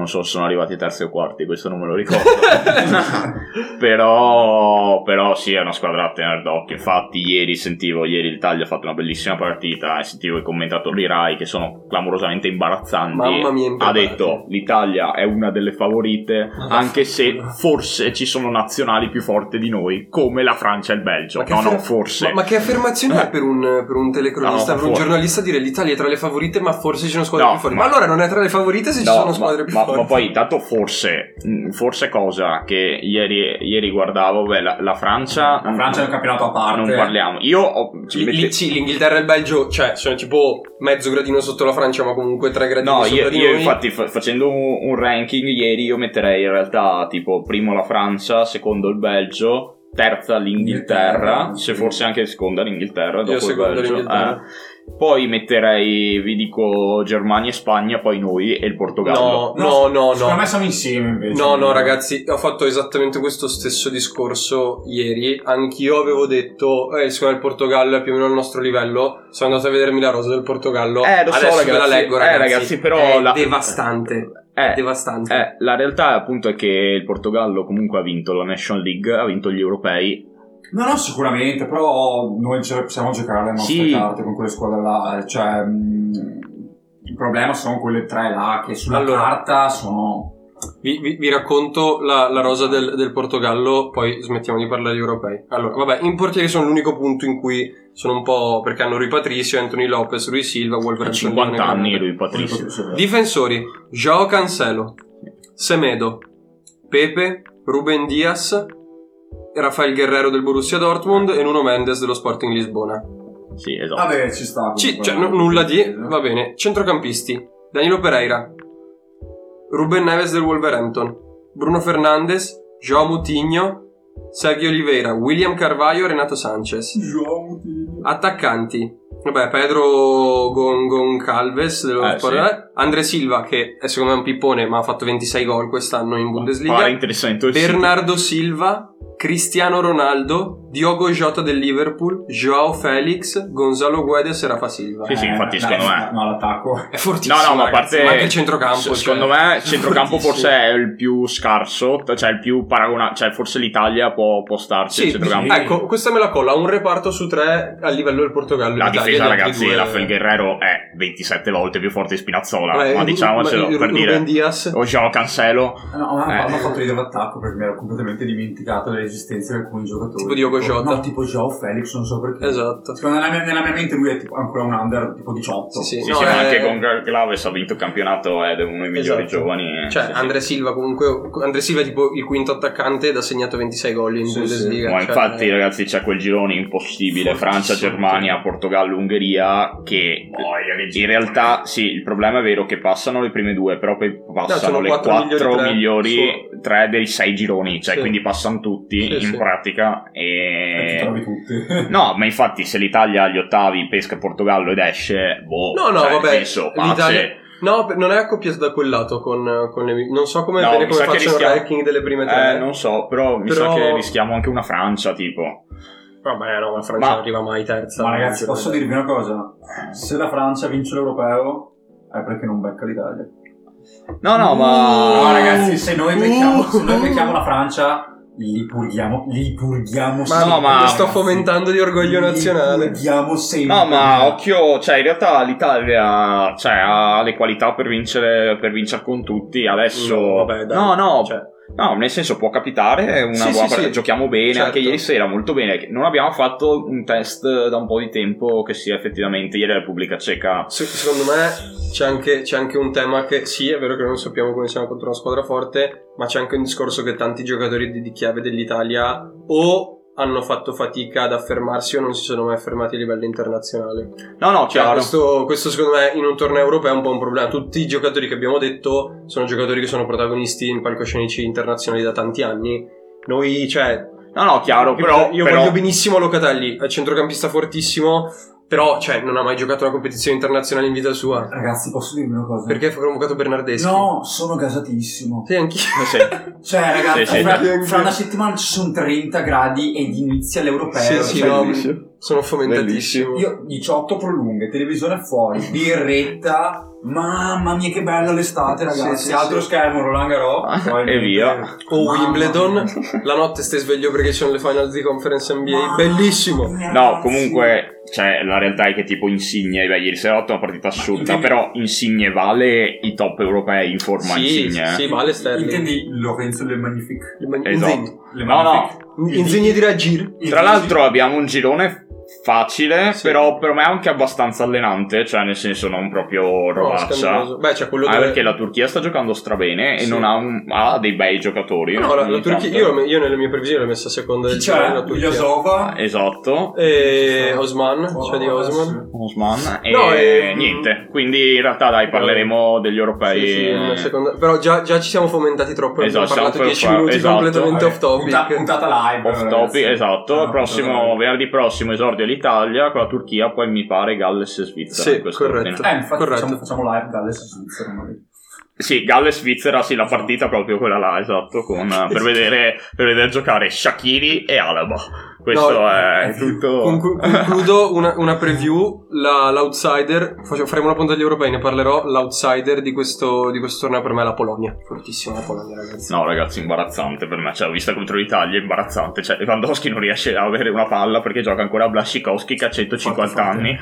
non so se sono arrivati terzi o quarti questo non me lo ricordo. <laughs> Però, però sì è una squadra da tenere d'occhio. Infatti ieri sentivo ieri l'Italia ha fatto una bellissima partita e sentivo i commentatori Rai che sono clamorosamente imbarazzanti. Mamma mia, ha impreparati. detto l'Italia è una delle favorite Ma anche se forse ci sono nazionali più forti di noi come la Francia e il Belgio. Ma che no no affer- forse. Ma, ma che affermazione è <laughs> per un, per un telecronista, No, per un giornalista dire l'Italia è tra le favorite, ma forse ci sono squadre No, più forti. ma- Ma allora non è tra le favorite se ci No, sono ma, squadre più ma- forti. ma poi tanto forse mh, forse cosa che ieri, ieri guardavo beh, la, la Francia La Francia è un campionato a parte. non parliamo io ho, ci Lì- mette- sì, l'Inghilterra e il Belgio, cioè, sono tipo mezzo gradino sotto la Francia, ma comunque tre gradini No, sopra io, di io noi. infatti fa- facendo un, un ranking ieri io metterei in realtà tipo primo la Francia, secondo il Belgio, terza l'Inghilterra, Inghilterra, se sì. forse anche seconda l'Inghilterra, dopo il seconda Belgio. l'Inghilterra. eh. Poi metterei, vi dico, Germania e Spagna, poi noi e il Portogallo. No, no, no, no. Secondo me siamo insieme invece. No, no, ragazzi, ho fatto esattamente questo stesso discorso ieri. Anch'io avevo detto, eh, secondo me il Portogallo è più o meno al nostro livello. Sono andato a vedermi la rosa del Portogallo. Eh, lo so, Adesso la ragazzi. leggo, Eh, ragazzi. ragazzi, però È la- devastante. Eh, devastante. eh, la realtà appunto è che il Portogallo comunque ha vinto la National League, ha vinto gli europei. No, no, sicuramente, però noi ce le possiamo giocare le nostre Sì. carte con quelle squadre là. eh, Cioè, mh, il problema sono quelle tre là che sulla Allora. carta sono. Vi, vi- vi racconto la, la rosa del, del Portogallo, poi smettiamo di parlare di europei. Allora, vabbè, in portieri sono l'unico punto in cui sono un po'. perché hanno Rui Patricio, Anthony Lopez, Rui Silva, Ha Wolverhampton. 50 anni United. lui Patrizio. Difensori: Joao Cancelo, Semedo, Pepe, Ruben Diaz, Rafael Guerrero del Borussia Dortmund e Nuno Mendes dello Sporting Lisbona. Sì, esatto. Vabbè, ci sta. Ci- cioè, n- nulla di. Va bene. Centrocampisti: Danilo Pereira, Ruben Neves del Wolverhampton, Bruno Fernandes, Joao Moutinho, Sergio Oliveira, William Carvalho, Renato Sanchez. Attaccanti. Vabbè, Pedro Gon- Goncalves dello Eh, Sport- Andre Silva, che è secondo me un pippone, ma ha fatto 26 gol quest'anno in Bundesliga. Pare interessante Bernardo Silva, Cristiano Ronaldo, Diogo Jota del Liverpool, Joao Felix, Gonzalo Guedes e Rafa Silva. Sì, sì, infatti, secondo me. No, l'attacco. È fortissimo. No, no, ma a parte. ma anche il centrocampo. s- Secondo cioè, me, il centrocampo fortissimo. forse è il più scarso, cioè il più paragonato. Cioè, forse l'Italia può, può starci. Sì, il centrocampo. sì. ecco, questa me la colla. Un reparto su tre a livello del Portogallo. La l'Italia, difesa, ragazzi, due- Rafael Guerrero è 27 volte più forte di Spinazzola. Vabbè, ma diciamocelo ma- per Ruben dire. Diaz. O Joao Cancelo. No, ma Eh. ha fatto ridere l'attacco perché mi ero completamente dimenticato delle resistenze di alcuni giocatori. Tipo Diogo Jota. No, tipo Joao Felix, non so perché. Esatto. Secondo me nella mia, nella mia mente lui è tipo ancora un under tipo 18. Sì, sì. Sì, No, sì, ma è- anche con Glaves ha vinto il campionato ed è uno dei migliori Esatto. giovani. Cioè, Sì, sì. Andre Silva comunque. Andre Silva è tipo il quinto attaccante ed ha segnato 26 gol in Sì, Bundesliga. Ma cioè, infatti, ragazzi, c'è quel girone impossibile: Francia. Germania, Portogallo, Ungheria. Che in realtà, sì, il problema è vero che passano le prime due, però poi passano sono le quattro quattro migliori migliori, tre. tre dei sei gironi, cioè Sì. quindi passano tutti Sì, in sì. pratica. E E... trovi tutti. <laughs> No, ma infatti, se l'Italia agli ottavi pesca Portogallo ed esce, boh, No, no, cioè, vabbè, senso, pace. No, non è accoppiato da quel lato con, con le. Non so come, No, bene mi come che facciano il rischiamo- ranking delle prime tre. Eh, non so, però mi Però- sa che rischiamo anche una Francia, tipo. Vabbè, no, la Francia Ma- non arriva mai terza. Ma ragazzi, posso dirvi una cosa? Se la Francia vince l'europeo è perché non becca l'Italia. No, no, ma... No, ragazzi, se noi becchiamo, se noi Uh. becchiamo la Francia, li purghiamo, li purghiamo Ma sempre. no, ma- io sto fomentando di orgoglio Li nazionale. purghiamo sempre. No, ma occhio, cioè in realtà l'Italia cioè, ha le qualità per vincere, per vincere con tutti. Adesso, No, vabbè, dai. no, no, Cioè, no, nel senso può capitare. È una Sì, buona sì, sì. Giochiamo bene Certo. anche ieri sera, molto bene. Non abbiamo fatto un test da un po' di tempo che sia effettivamente ieri la Repubblica Ceca. se- secondo me c'è anche, c'è anche un tema che sì, è vero che non sappiamo come siamo contro una squadra forte, ma c'è anche un discorso che tanti giocatori di, di chiave dell'Italia o hanno fatto fatica ad affermarsi o non si sono mai affermati a livello internazionale. No, no, Cioè, chiaro. questo, questo secondo me in un torneo europeo è un po' un problema. Tutti i giocatori che abbiamo detto sono giocatori che sono protagonisti in palcoscenici internazionali da tanti anni. Noi, cioè, No, no, chiaro, però... io però- voglio benissimo Locatelli, è centrocampista fortissimo, però, cioè, non ha mai giocato una competizione internazionale in vita sua. Ragazzi, posso dirvi una cosa? Perché ha convocato Bernardeschi? No, sono gasatissimo. Sì, anch'io. Sì. Cioè, ragazzi, Sì, sì. fra, fra una settimana ci sono 30 gradi ed inizia l'europeo. Sì, sì, Cioè, no, sono fomentatissimo. Io 18 prolunghe, televisione fuori, birretta. Mamma mia, che bello l'estate, ragazzi. Sì, sì, Altro sì. schermo, Roland Garros. Ah, e via. O Mamma Wimbledon, mia. la notte stai sveglio perché sono le finals di conference NBA. Mamma Bellissimo. mia, No, comunque, cioè, la realtà è che tipo Insigne, beh, ieri sera ho fatto una partita assurda, però Insigne vale i top europei in forma Sì, Insigne. eh. sì, vale Sterling. Intendi Lorenzo Le Magnifique? Esatto. Le No, no. Magnifique? Insigne di Ragir. Tra l'altro abbiamo un girone facile, Sì. però per me anche abbastanza allenante, cioè nel senso non proprio No, robaccia. scandaloso. Beh, c'è quello Ah, dove... perché la Turchia sta giocando strabene e Sì. non ha, un- ha dei bei giocatori. No, la, la Turchia, io, io nelle mie previsioni l'ho messa a seconda del girone, c'è? la Turchia. Ilyasova? Esatto. E Osman, c'è di Oh, Osman. Osman e No, e- niente. Quindi in realtà dai, parleremo degli europei. Sì, sì, una seconda- Però già, già ci siamo fomentati troppo. Abbiamo Esatto, parlato siamo 10 per- minuti esatto. completamente Vabbè, off topic. punta- puntata live. Off topic, esatto. Ah, prossimo, live. venerdì prossimo esordio l'Italia con la Turchia, poi mi pare Galles e Svizzera. Sì, corretto. Eh, infatti Corretto. facciamo, facciamo live Galles Svizzera. noi. Sì, Galles-Svizzera, sì, la partita proprio quella là, esatto, con, per, vedere, per vedere giocare Shakiri e Alaba. Questo No, è tutto... Conclu- concludo una, una preview. La- l'outsider, faccio- faremo una puntata agli europei, ne parlerò. L'outsider di questo, di questo torneo per me è la Polonia. Fortissima la Polonia, ragazzi. No, ragazzi, imbarazzante per me. Cioè, vista contro l'Italia, imbarazzante. Cioè, Lewandowski non riesce a avere una palla perché gioca ancora a Blasikowski che ha 150 Forte, forte. anni.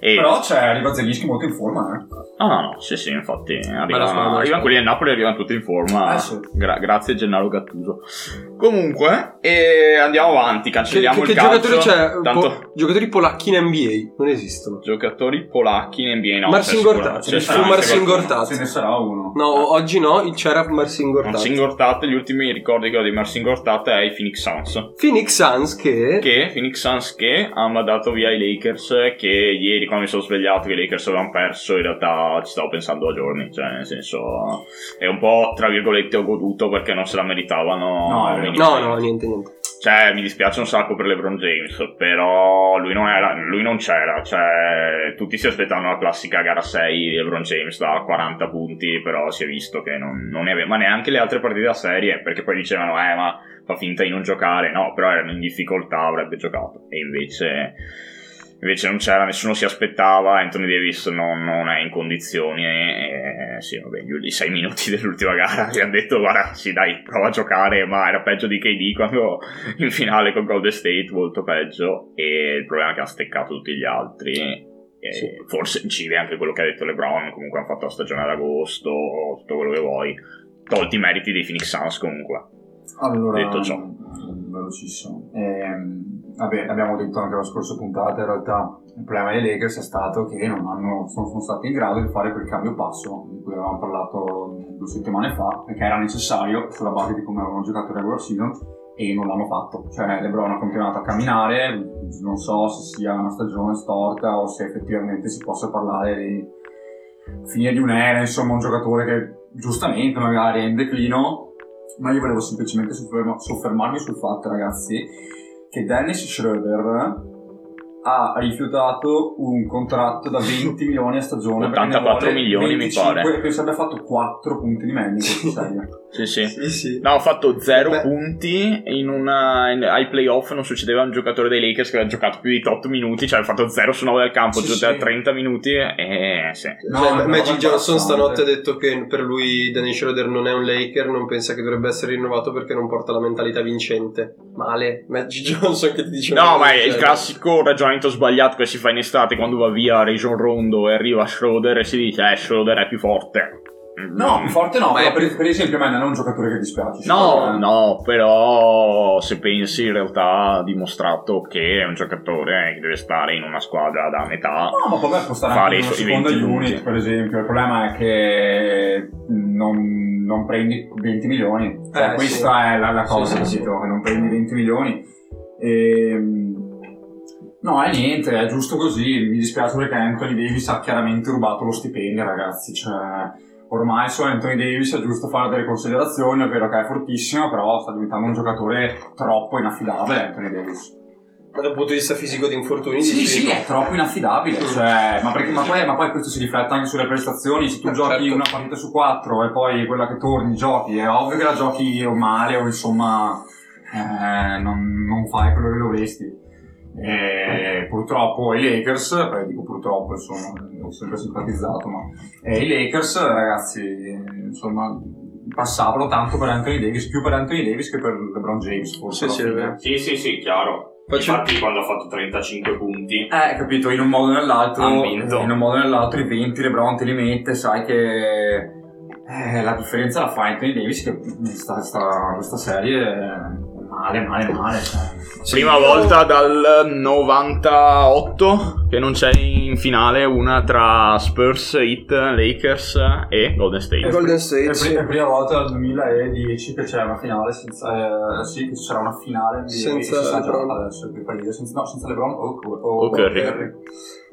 E... Però c'è arriva Zelinski molto in forma, eh. No, no, no, sì, sì, infatti arrivano squadra. quelli del Napoli arrivano tutti in forma. Eh, sì. Gra- grazie Gennaro Gattuso. Comunque, e andiamo avanti, Che, cancelliamo che- il che calcio. giocatori c'è? Tanto Po- giocatori polacchi in NBA? Non esistono. giocatori polacchi in NBA, no. Marcin Gortat, ce ne sicuramente Marcin. Gortat. Ce ne sarà uno. No, oggi no, il- c'era Marcin Gortat. Marcin Gortat, gli ultimi ricordi che ho di Marcin Gortat è i Phoenix Suns. Phoenix Suns che... Che Phoenix Suns che hanno mandato via i Lakers. Che ieri, quando mi sono svegliato, che i Lakers avevano perso. In realtà ci stavo pensando a giorni. Cioè, nel senso, è un po' tra virgolette ho goduto perché non se la meritavano. No. No, no, niente, niente. Cioè, mi dispiace un sacco per LeBron James, però lui non, era, lui non c'era. Cioè, tutti si aspettavano la classica gara 6 di LeBron James da 40 punti, però si è visto che non, non ne aveva. Ma neanche le altre partite a serie, perché poi dicevano, eh, ma fa finta di non giocare. No, però erano in difficoltà, avrebbe giocato. E invece. Invece non c'era, nessuno si aspettava, Anthony Davis non, non è in condizioni e, e sì, vabbè, gli, i sei minuti <laughs> dell'ultima gara gli hanno detto guarda, sì dai, prova a giocare, ma era peggio di KD quando <laughs> in finale con Golden State, molto peggio e il problema è che ha steccato tutti gli altri Sì. forse incide anche quello che ha detto LeBron, comunque hanno fatto la stagione ad agosto, tutto quello che vuoi, tolti i meriti dei Phoenix Suns comunque. Allora, Detto ciò. Velocissimo. Ehm, vabbè, abbiamo detto anche la scorsa puntata, in realtà il problema dei Lakers è stato che non hanno, sono, sono stati in grado di fare quel cambio passo di cui avevamo parlato due settimane fa, perché era necessario sulla base di come avevano giocato il regular season e non l'hanno fatto. Cioè LeBron ha continuato a camminare, non so se sia una stagione storta o se effettivamente si possa parlare di fine di un'era, insomma un giocatore che giustamente magari è in declino, ma io volevo semplicemente sofferma- soffermarmi sul fatto, ragazzi, che Dennis Schroeder ha rifiutato un contratto da 20 <laughs> milioni a stagione. perché ne 84 vuole milioni, mi 25, pare. E penso abbia fatto 4 punti di questa serie. Sì, sì. Sì, sì. No, ho fatto 0 Beh. punti in una, in- ai playoff non succedeva un giocatore dei Lakers che aveva giocato più di 8 minuti, cioè ha fatto 0 su 9 del campo, Sì, giocava sì. 30 minuti e sì. No, Cioè, è una Magic Johnson stanotte ha detto che per lui Danny Schroeder non è un Laker, non pensa che dovrebbe essere rinnovato perché non porta la mentalità vincente. Male, Magic Johnson che ti dice No, ma è il classico ragionamento sbagliato che si fa in estate quando va via Rajon Rondo e arriva Schroeder e si dice eh Schroeder è più forte. No, più forte no, Ma per, per esempio a me non è un giocatore che dispiace. No, Eh. no, però se pensi in realtà ha dimostrato che è un giocatore che deve stare in una squadra da metà. No, ma può stare Fare anche in una suoi seconda 20 unit, punti. per esempio. Il problema è che non, non prendi 20 milioni. Cioè, Eh, questa sì. è la, la cosa, Sì, sì? Che non prendi 20 milioni. Ehm, No, è niente, è giusto così. Mi dispiace perché Anthony Davis ha chiaramente rubato lo stipendio, ragazzi. Cioè, ormai su Anthony Davis è giusto fare delle considerazioni, è vero che è fortissimo, però sta diventando un giocatore troppo inaffidabile Anthony Davis. Ma dal punto di vista fisico di infortuni, Sì, sì, è troppo inaffidabile. Cioè, ma, perché- ma poi, ma poi questo si riflette anche sulle prestazioni. Se tu Eh, giochi certo. una partita su quattro e poi quella che torni giochi, è ovvio che la giochi o male o insomma eh, non, non fai quello che dovresti. E purtroppo i Lakers, beh, dico purtroppo, insomma, ho sempre simpatizzato, ma eh, i Lakers, ragazzi, insomma, passavano tanto per Anthony Davis, più per Anthony Davis che per LeBron James, forse. Sì, sì. Sì, sì, sì, chiaro. Faccio- Infatti quando ha fatto 35 punti Eh, capito, in un modo o nell'altro, in un modo o nell'altro i 20 LeBron te li mette, sai che eh, la differenza la fa Anthony Davis che sta, sta, questa serie è male, male, male. Cioè. Prima io- volta dal 98 che non c'è in finale una tra Spurs, Heat, Lakers e Golden State. E Golden State, È sì. la prima volta dal 2010 che c'è una finale senza, eh, sì, che ci sarà una finale NBA, Senza LeBron. adesso, senza, no, senza LeBron o, o, O Curry.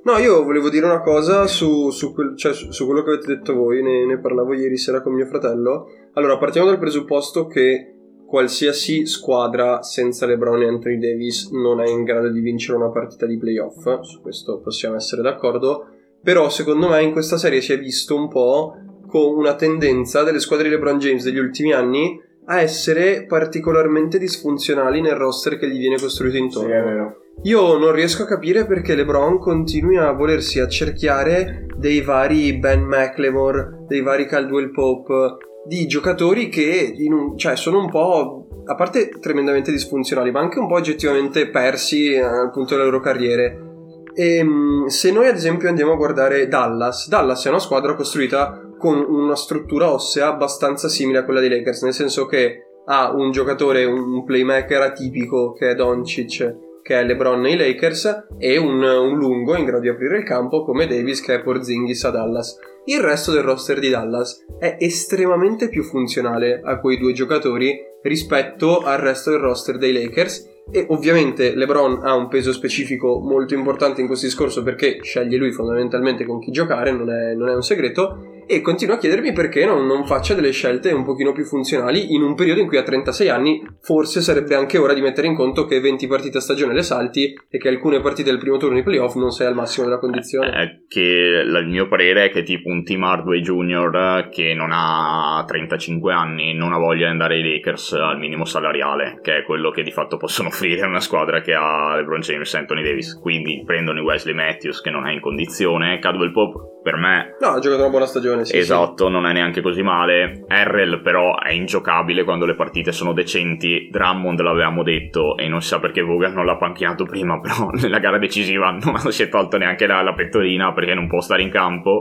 No, io volevo dire una cosa su, su quel- cioè, su- su quello che avete detto voi, ne, ne parlavo ieri sera con mio fratello. Allora, partiamo dal presupposto che qualsiasi squadra senza LeBron e Anthony Davis non è in grado di vincere una partita di playoff, su questo possiamo essere d'accordo, però secondo me in questa serie si è visto un po' con una tendenza delle squadre di LeBron James degli ultimi anni a essere particolarmente disfunzionali nel roster che gli viene costruito Sì, intorno. vero. Io non riesco a capire perché LeBron continui a volersi accerchiare dei vari Ben McLemore, dei vari Caldwell Pope, di giocatori che un- cioè, sono un po', a parte tremendamente disfunzionali, ma anche un po' oggettivamente persi eh, al punto delle loro carriere. E, mh, se noi ad esempio andiamo a guardare Dallas, Dallas è una squadra costruita con una struttura ossea abbastanza simile a quella dei Lakers, nel senso che ha un giocatore, un playmaker atipico che è Doncic, che è LeBron nei Lakers, e un, un lungo in grado di aprire il campo come Davis che è Porzingis a Dallas. Il resto del roster di Dallas è estremamente più funzionale a quei due giocatori rispetto al resto del roster dei Lakers e ovviamente LeBron ha un peso specifico molto importante in questo discorso perché sceglie lui fondamentalmente con chi giocare, non è, non è un segreto e continuo a chiedermi perché non, non faccia delle scelte un pochino più funzionali in un periodo in cui a 36 anni forse sarebbe anche ora di mettere in conto che 20 partite a stagione le salti e che alcune partite del primo turno di playoff non sei al massimo della condizione. È che il mio parere è che tipo un Tim Hardway Jr. che non ha 35 anni non ha voglia di andare ai Lakers al minimo salariale, che è quello che di fatto possono <laughs> offrire a una squadra che ha LeBron James e Anthony Davis. Quindi prendono i Wesley Matthews che non è in condizione, Cadwell Pope per me No, ha giocato una buona stagione, sì. esatto, non è neanche così male. Errel però è ingiocabile quando le partite sono decenti. Drummond l'avevamo detto e non si sa perché Vogan non l'ha panchinato prima, <laughs> però nella gara decisiva non <laughs> si è tolto neanche la, la pettorina perché non può stare in campo.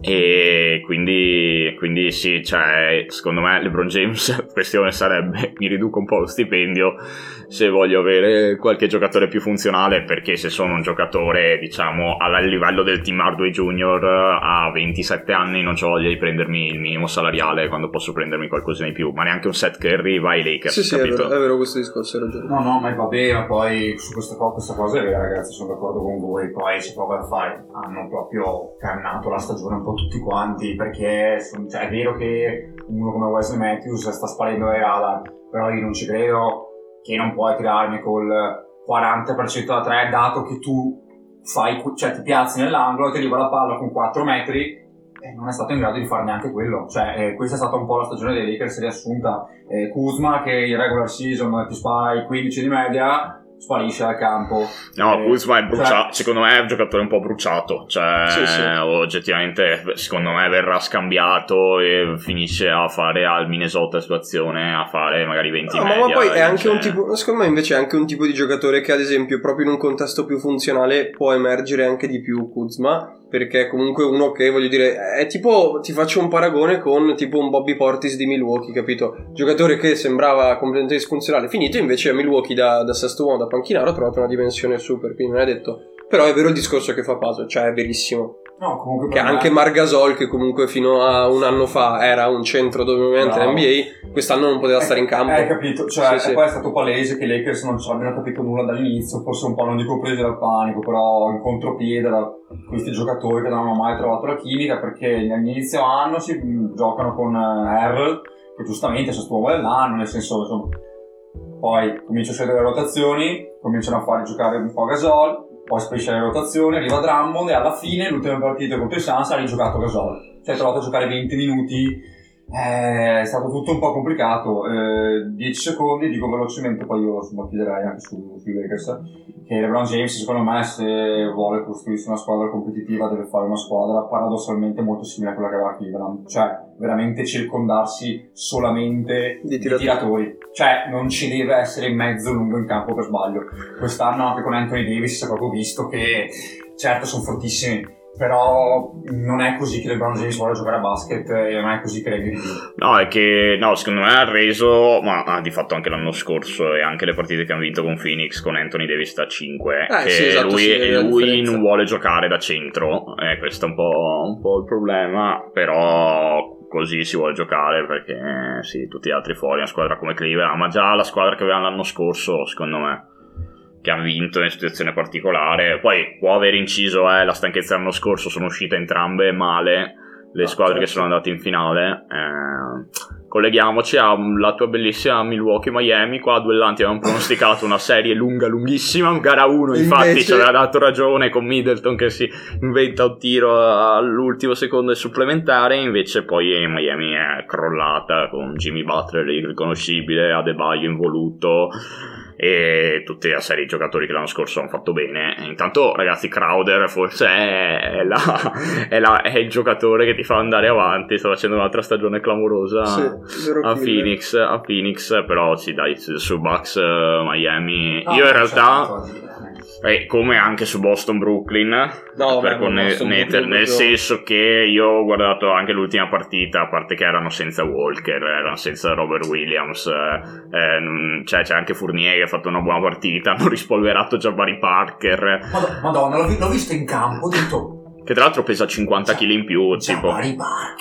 E quindi, quindi sì, cioè, secondo me LeBron James, la <laughs> questione sarebbe mi riduco un po' lo stipendio se voglio avere qualche giocatore più funzionale perché se sono un giocatore diciamo al livello del team Hardway Junior a 27 anni non ho voglia di prendermi il minimo salariale quando posso prendermi qualcosina in più ma neanche un set Curry vai ai Lakers Sì, sì, è vero, è vero questo discorso, hai ragione. No, no, ma va bene, ma poi su questa, co- questa cosa è vera, ragazzi, sono d'accordo con voi. Poi si prova a fare, hanno proprio cannato la stagione un po' tutti quanti, perché son- cioè, è vero che uno come Wesley Matthews sta spalendo le ala, però io non ci credo che non puoi tirarmi col 40% da 3, dato che tu fai, cioè ti piazzi nell'angolo, ti arriva la palla con 4 metri e non è stato in grado di fare neanche quello. Cioè, eh, questa è stata un po' la stagione dei Lakers riassunta. Eh, Kuzma che in regular season ti spara i 15 di media, sparisce dal campo. No, Eh, Kuzma è bruciato, cioè- secondo me è un giocatore un po' bruciato, cioè Sì, sì. oggettivamente secondo me verrà scambiato e finisce a fare al Minnesota situazione, a fare magari 20 No, ma, media. ma poi è anche un vince. tipo, secondo me invece è anche un tipo di giocatore che ad esempio proprio in un contesto più funzionale può emergere anche di più Kuzma, perché comunque uno che voglio dire, è tipo, ti faccio un paragone con tipo un Bobby Portis di Milwaukee, capito? Giocatore che sembrava completamente disfunzionale, finito invece a Milwaukee da, da sesto uomo, da panchinaro, ha trovato una dimensione super, quindi non è detto. Però è vero il discorso che fa Paso, cioè è verissimo. No, comunque Che anche Margasol, che comunque fino a un anno fa era un centro dominante Bravo. NBA, quest'anno non poteva stare in campo. Hai capito, cioè, Sì, e sì. poi è stato palese che i Lakers non ci abbiano capito nulla dall'inizio, forse un po' non dico presi dal panico, però in contropiede da questi giocatori che non hanno mai trovato la chimica, perché all'inizio anno si giocano con eh, Errol, che giustamente è stato uomo dell'anno, nel senso, insomma, poi comincia a scendere le rotazioni, cominciano a fare giocare un po' Gasol, poi sparisce le rotazioni, arriva Drummond e alla fine, l'ultima partita contro i Suns, ha rigiocato Gasol. Si è trovato a giocare 20 minuti eh, è stato tutto un po' complicato. Eh, 10 secondi, dico velocemente, poi io insomma, chiederei anche su, sui Lakers. Che LeBron James, secondo me, se vuole costruirsi una squadra competitiva, deve fare una squadra paradossalmente molto simile a quella che aveva Cleveland. Cioè, veramente circondarsi solamente Di di tiratori. tiratori. Cioè, non ci deve essere in mezzo lungo in campo per sbaglio. Quest'anno anche con Anthony Davis si è proprio visto che, certo, sono fortissimi. Però non è così che LeBron James vuole giocare a basket e non è così che più. No, è che no, secondo me ha reso, ma ha di fatto anche l'anno scorso e anche le partite che hanno vinto con Phoenix con Anthony Davis da 5. Eh, che sì, esatto, lui, la lui non vuole giocare da centro, eh, questo è un po', un po' il problema, però così si vuole giocare perché sì, tutti gli altri fuori, una squadra come Cleveland, ma già la squadra che avevano l'anno scorso, secondo me che ha vinto in situazione particolare. Poi può aver inciso eh, la stanchezza dell'anno scorso, sono uscite entrambe male le Ah, squadre che certo. sono andate in finale. Eh, colleghiamoci alla tua bellissima Milwaukee-Miami. Qua duellanti avevamo pronosticato una serie lunga, lunghissima. Gara 1, E infatti, invece- ci aveva dato ragione con Middleton che si inventa un tiro all'ultimo secondo del supplementare. Invece, poi Miami è crollata con Jimmy Butler irriconoscibile, Adebayo involuto e tutte la serie di giocatori che l'anno scorso hanno fatto bene. Intanto, ragazzi, Crowder forse è, la- è la- è il giocatore che ti fa andare avanti. Sta facendo un'altra stagione clamorosa Sì, a. Phoenix, a Phoenix, però sì, dai, su Bucks eh, Miami. No, Io in realtà, tanto da dire. eh, come anche su Boston Brooklyn, No, per beh, conne- Boston, nel, senso che io ho guardato anche l'ultima partita, a parte che erano senza Walker, erano senza Robert Williams, eh, eh, cioè c'è anche Fournier che ha fatto una buona partita, <laughs> hanno rispolverato Jabari Parker, Mad- Madonna, l'ho, vi- l'ho visto in campo, ho detto. Che tra l'altro pesa 50 kg in più, tipo.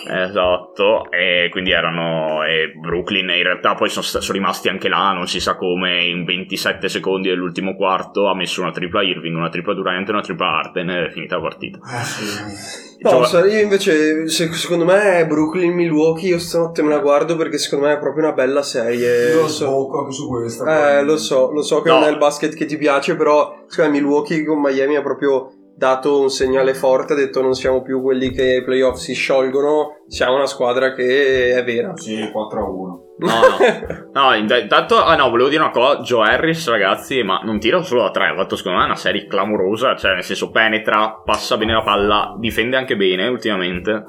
Esatto, e quindi erano e Brooklyn in realtà poi sono, sono rimasti anche là, non si sa come, in 27 secondi dell'ultimo quarto ha messo una tripla Irving, una tripla Durant e una tripla Arden e è finita la partita. Eh sì. No, Cioè- io invece, se- secondo me Brooklyn Milwaukee, io stanotte me la guardo perché secondo me è proprio una bella serie. Io Lo so. anche su questo. Eh, lo so, lo so che No. non è il basket che ti piace, però secondo me Milwaukee con Miami ha proprio dato un segnale forte, ha detto non siamo più quelli che ai playoff si sciolgono, siamo una squadra che è vera. Sì, 4 a 1. No, no. <laughs> No, int- intanto, ah no, volevo dire una cosa, Joe Harris, ragazzi, ma non tira solo da tre, ha fatto secondo me una serie clamorosa, cioè nel senso penetra, passa bene la palla, difende anche bene ultimamente.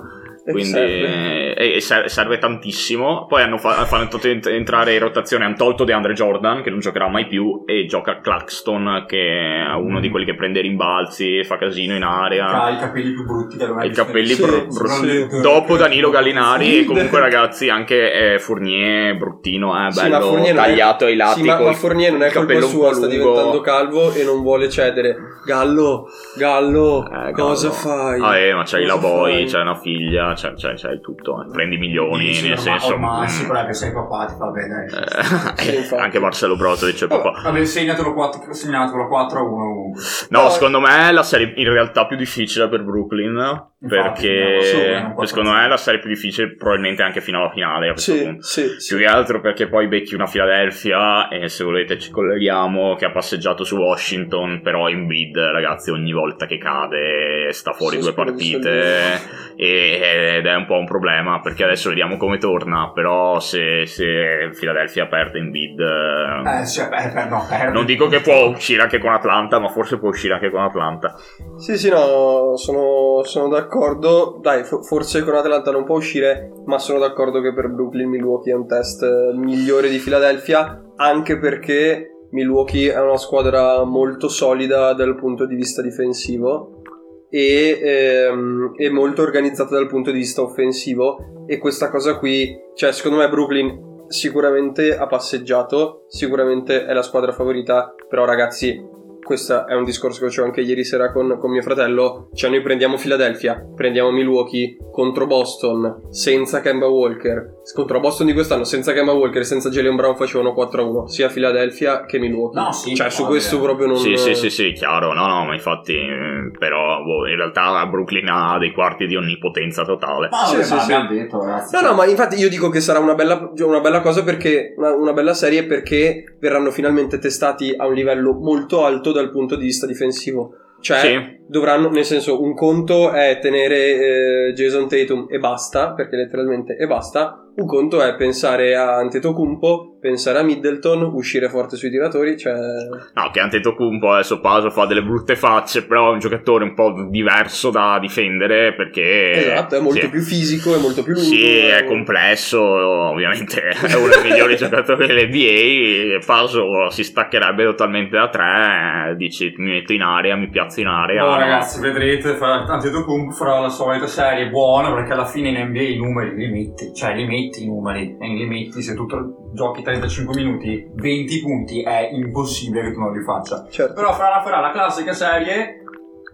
E Quindi serve. e- e ser- serve tantissimo. Poi hanno, fa- fatto ent- entrare in rotazione, hanno tolto DeAndre Jordan, che non giocherà mai più, e gioca Claxton, che è uno di quelli che prende rimbalzi, fa casino in area. Ha i capelli più brutti Ha i capelli Sì, sì, bru- sì. dopo Danilo Gallinari Sì. e comunque ragazzi anche eh, Fournier bruttino eh, Sì, bello Fournier non è- tagliato ai lati Sì, ma, ma Fournier non è colpa sua, sta diventando calvo e non vuole cedere. Gallo, Gallo, Eh, cosa Gallo. fai? Ah, eh, ma c'hai la Cosa boy, fai? c'hai una figlia, c'hai, c'hai, c'hai tutto. eh. Prendi milioni, Dici, nel ormai- senso. Mm, sì, è che sei papà, ti fa bene. eh, Sì, infatti. anche Marcello Brozovic è papà. Vabbè, segnatelo 4, segnatelo 4 a 1 comunque. No, No, secondo me è la serie in realtà più difficile per Brooklyn. perché no, quattro secondo me è la serie più difficile, probabilmente anche fino alla finale. A Sì, sì, sì. Più che altro perché poi becchi una Philadelphia e se volete ci colleghiamo che ha passeggiato su Washington, però in bid ragazzi ogni volta che cade sta fuori Sì, due partite e- ed è un po' un problema perché adesso vediamo come torna, però se, se Philadelphia perde in bid Eh, sì, beh, no, non dico che può uscire anche con Atlanta, ma forse può uscire anche con Atlanta. Sì, sì, no, sono, sono d'accordo. Dai, fo- forse con Atlanta non può uscire, ma sono d'accordo che per Brooklyn Milwaukee è un test eh, migliore di Philadelphia, anche perché Milwaukee è una squadra molto solida dal punto di vista difensivo e ehm, è molto organizzata dal punto di vista offensivo e questa cosa qui, cioè secondo me Brooklyn sicuramente ha passeggiato, sicuramente è la squadra favorita, però ragazzi questo è un discorso che facevo anche ieri sera con, con mio fratello. Cioè, noi prendiamo Philadelphia, prendiamo Milwaukee contro Boston senza Kemba Walker. Contro Boston di quest'anno senza Kemba Walker e senza Jalen Brown facevano 4-1, sia Philadelphia che Milwaukee. No, sì, cioè, su va questo proprio non. Sì, sì, sì, sì, chiaro. No, no, ma infatti, eh, però, boh, in realtà Brooklyn ha dei quarti di onnipotenza totale. Ma, Sì, vabbè, sì, sì. abbiamo detto, ragazzi. No, cioè, no, ma infatti io dico che sarà una bella, una bella cosa perché una, una bella serie perché verranno finalmente testati a un livello molto alto dal punto di vista difensivo. Cioè, Sì. dovranno, nel senso, un conto è tenere eh, Jason Tatum e basta, perché letteralmente e basta. Un conto è pensare a Antetokounmpo, pensare a Middleton, uscire forte sui tiratori, cioè... No, che Antetokounmpo adesso Paso fa delle brutte facce, però è un giocatore un po' diverso da difendere perché... esatto, è molto sì. più fisico, è molto più lungo. Sì, è complesso, ovviamente <laughs> è uno dei migliori giocatori dell'NBA, Paso si staccherebbe totalmente da tre, dici mi metto in area, mi piazzo in area. No, no. ragazzi, vedrete, Antetokounmpo farà la solita serie buona perché alla fine in NBA i numeri li metti, cioè li metti i numeri e li metti se tu giochi 35 minuti, 20 punti è impossibile che tu non li faccia. Certo. Però farà, farà la classica serie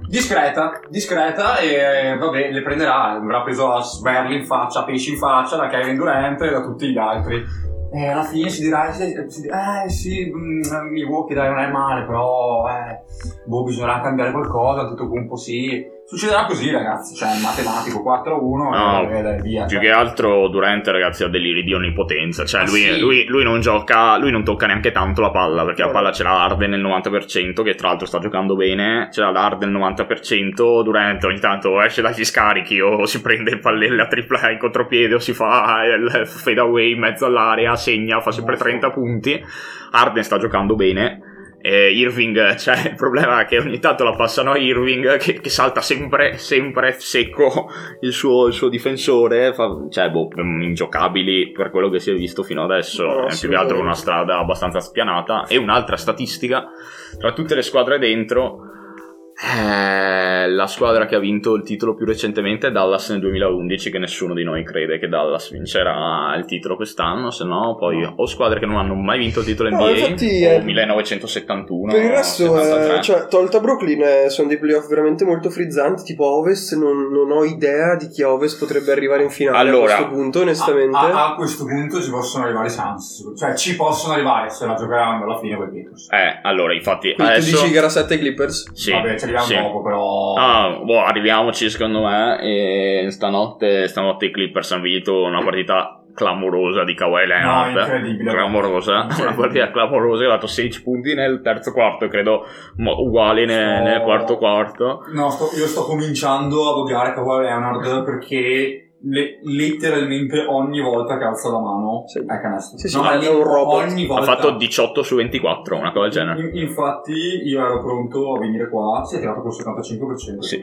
discreta, discreta e vabbè, le prenderà, avrà preso a Sberli in faccia, Pesci in faccia, da Kevin Durant e da tutti gli altri. E alla fine si dirà, si- si eh sì, mm, Milwaukee dai non è male, però eh, boh, bisognerà cambiare qualcosa, tutto un po' sì. Succederà così ragazzi, cioè matematico 4-1 No, e dai, via. Più cioè. che altro Durant, ragazzi, ha deliri di onnipotenza. Cioè, Ah, lui, sì. lui- lui non gioca, lui non tocca neanche tanto la palla. Perché la No. palla ce l'ha Arden nel 90%, che tra l'altro sta giocando bene. Ce l'ha l'Arden nel 90%. Durant ogni tanto esce dagli scarichi o si prende il pallello a tripla in contropiede o si fa il fade away in mezzo all'area, segna, fa sempre 30 punti. Arden sta giocando bene. E Irving, cioè il problema è che ogni tanto la passano a Irving che, che salta sempre, sempre secco il suo, il suo difensore, fa- cioè boh, ingiocabili per quello che si è visto fino adesso, No, è più che altro una strada abbastanza spianata. E un'altra statistica, tra tutte le squadre dentro, eh, la squadra che ha vinto il titolo più recentemente è Dallas nel 2011, che nessuno di noi crede che Dallas vincerà il titolo quest'anno, se no poi o squadre che non hanno mai vinto il titolo No, NBA infatti, o eh, 1971. Per il resto, 73. eh, cioè, tolta Brooklyn, eh, sono dei playoff veramente molto frizzanti. Tipo Ovest, non, non ho idea di chi a Ovest potrebbe arrivare in finale Allora, a questo punto, onestamente. A, a- a questo punto ci possono arrivare i Suns, cioè ci possono arrivare se la giocheranno alla fine quei Peters. Eh, allora, infatti, Quindi adesso... tu dici gara 7 Clippers? Sì, Vabbè, ci arriviamo sì. dopo, però. Ah, boh, arriviamoci secondo me. E stanotte, stanotte i Clippers hanno vinto una partita clamorosa di Kawhi Leonard. No, incredibile. Clamorosa, una partita clamorosa. Ha dato 16 punti nel terzo quarto, credo uguali Sto- nel quarto quarto. No, sto- io sto cominciando ad odiare Kawhi Leonard perché le- letteralmente ogni volta che alza la mano Sì. è canestro. Sì, sì, No, ma è un robot. Ogni Ha volta. fatto 18 su 24, una cosa del genere. In- infatti io ero pronto a venire qua, si è tirato col 75%. Sì.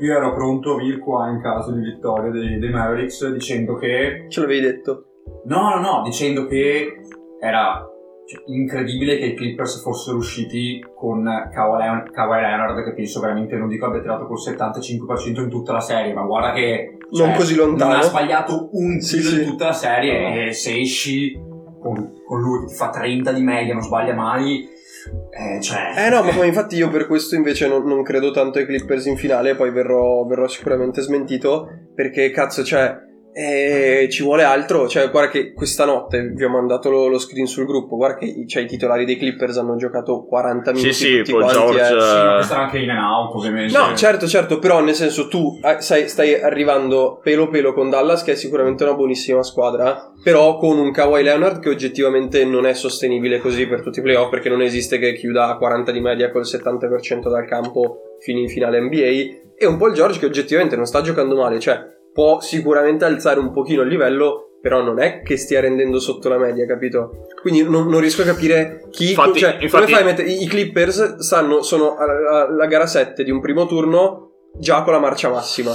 Io ero pronto a venire qua in caso di vittoria dei, dei Mavericks dicendo che... Ce l'avevi detto? No, no, no, dicendo che era cioè, incredibile che i Clippers fossero usciti con Kawhi Leonard, che penso veramente, non dico abbia tirato col 75% in tutta la serie, ma guarda che... Non così lontano. Non ha sbagliato un Sì, tiro sì. in tutta la serie e se esci con, con lui che ti fa 30 di media, non sbaglia mai... Eh, cioè... Eh no, ma poi infatti io per questo invece non, non credo tanto ai Clippers in finale, poi verrò, verrò sicuramente smentito, perché cazzo, cioè, eh, ci vuole altro, cioè guarda che questa notte vi ho mandato lo, lo screen sul gruppo, guarda che i- cioè, i titolari dei Clippers hanno giocato 40 Sì, minuti sì, tutti Paul quanti, George, eh. Sì, era anche in and out, ovviamente. No, certo, certo, però nel senso tu eh, sai, stai arrivando pelo pelo con Dallas, che è sicuramente una buonissima squadra, però con un Kawhi Leonard che oggettivamente non è sostenibile così per tutti i playoff, perché non esiste che chiuda a 40 di media col 70% dal campo fino in finale NBA, e un Paul George che oggettivamente non sta giocando male, cioè può sicuramente alzare un pochino il livello, però non è che stia rendendo sotto la media, capito? Quindi non, non riesco a capire chi... Infatti- cioè, infatti- come fai a mettere... I Clippers stanno, sono alla, alla gara 7 di un primo turno già con la marcia massima.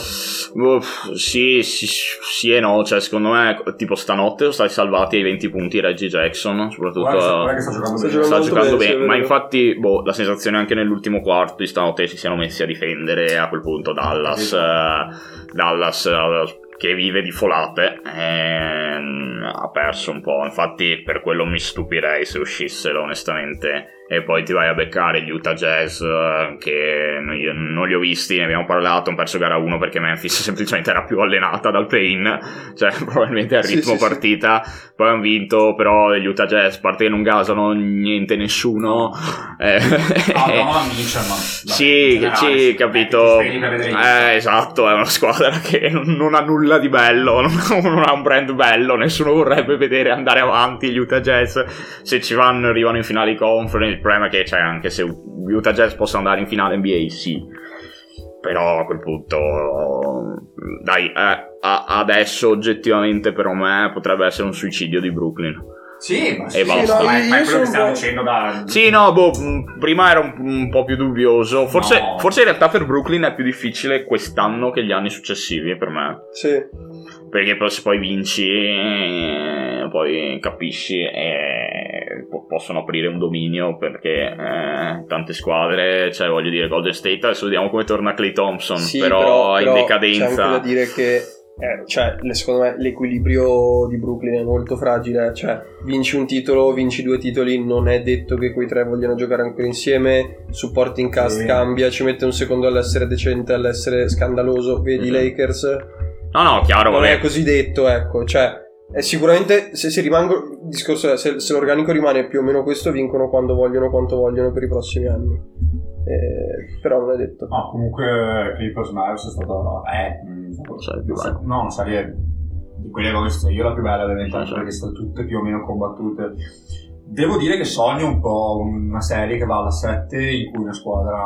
Uff, sì, sì, sì e no, cioè secondo me tipo stanotte sono stati salvati ai 20 punti Reggie Jackson, soprattutto Guarda, sta giocando Sta bene. giocando sta giocando bene, bene, ma infatti boh, la sensazione anche nell'ultimo quarto di stanotte si siano messi a difendere a quel punto Dallas, eh, Dallas eh, che vive di folate ehm, ha perso un po', infatti per quello mi stupirei se uscissero onestamente e poi ti vai a beccare gli Utah Jazz eh, che non li ho visti, ne abbiamo parlato, hanno perso gara 1 perché Memphis <laughs> semplicemente era più allenata dal play-in, cioè <laughs> probabilmente al Sì, ritmo sì, sì. partita, poi hanno vinto però gli Utah Jazz, a parte che non gasano niente nessuno, eh, Ah, no, <laughs> ma Mitchell, ma... sì, sì, capito. il- Eh, esatto, è una squadra che non, ha nulla di bello, non ha, un brand bello, nessuno vorrebbe vedere andare avanti gli Utah Jazz. Se ci vanno, arrivano in finale conference, problema è che cioè, anche se gli Utah Jazz possono andare in finale NBA, sì. Però a quel punto, dai, eh, a- adesso oggettivamente per me potrebbe essere un suicidio di Brooklyn. Sì, ma E sì, basta. ma, è- ma è quello che stiamo dicendo da... Sì, no, boh, mh, prima era un, un po' più dubbioso. Forse, No. forse in realtà per Brooklyn è più difficile quest'anno che gli anni successivi per me. Sì. Perché poi se poi vinci, eh, poi capisci e po- possono aprire un dominio perché eh, tante squadre, cioè voglio dire Golden State, adesso vediamo come torna Clay Thompson, Sì, però, in però decadenza. C'è anche da dire che, eh, cioè, secondo me l'equilibrio di Brooklyn è molto fragile. Cioè, vinci un titolo, vinci due titoli, non è detto che quei tre vogliano giocare ancora insieme. Supporting cast Sì. cambia, ci mette un secondo all'essere decente, all'essere scandaloso. Vedi i Mhm. Lakers, No, no, chiaro, non vabbè. è così detto, ecco. Cioè, è sicuramente se, se rimango. Il discorso è se, se l'organico rimane più o meno questo, vincono quando vogliono, quanto vogliono per i prossimi anni. Eh, però non è detto. No, comunque Clippers Mavs è stata... Eh, Sai, più bella. no, una serie di quelle che ho visto io la più bella ovviamente, Sì, sì. perché sono tutte più o meno combattute. Devo dire che sogno un po' una serie che va alla 7 in cui una squadra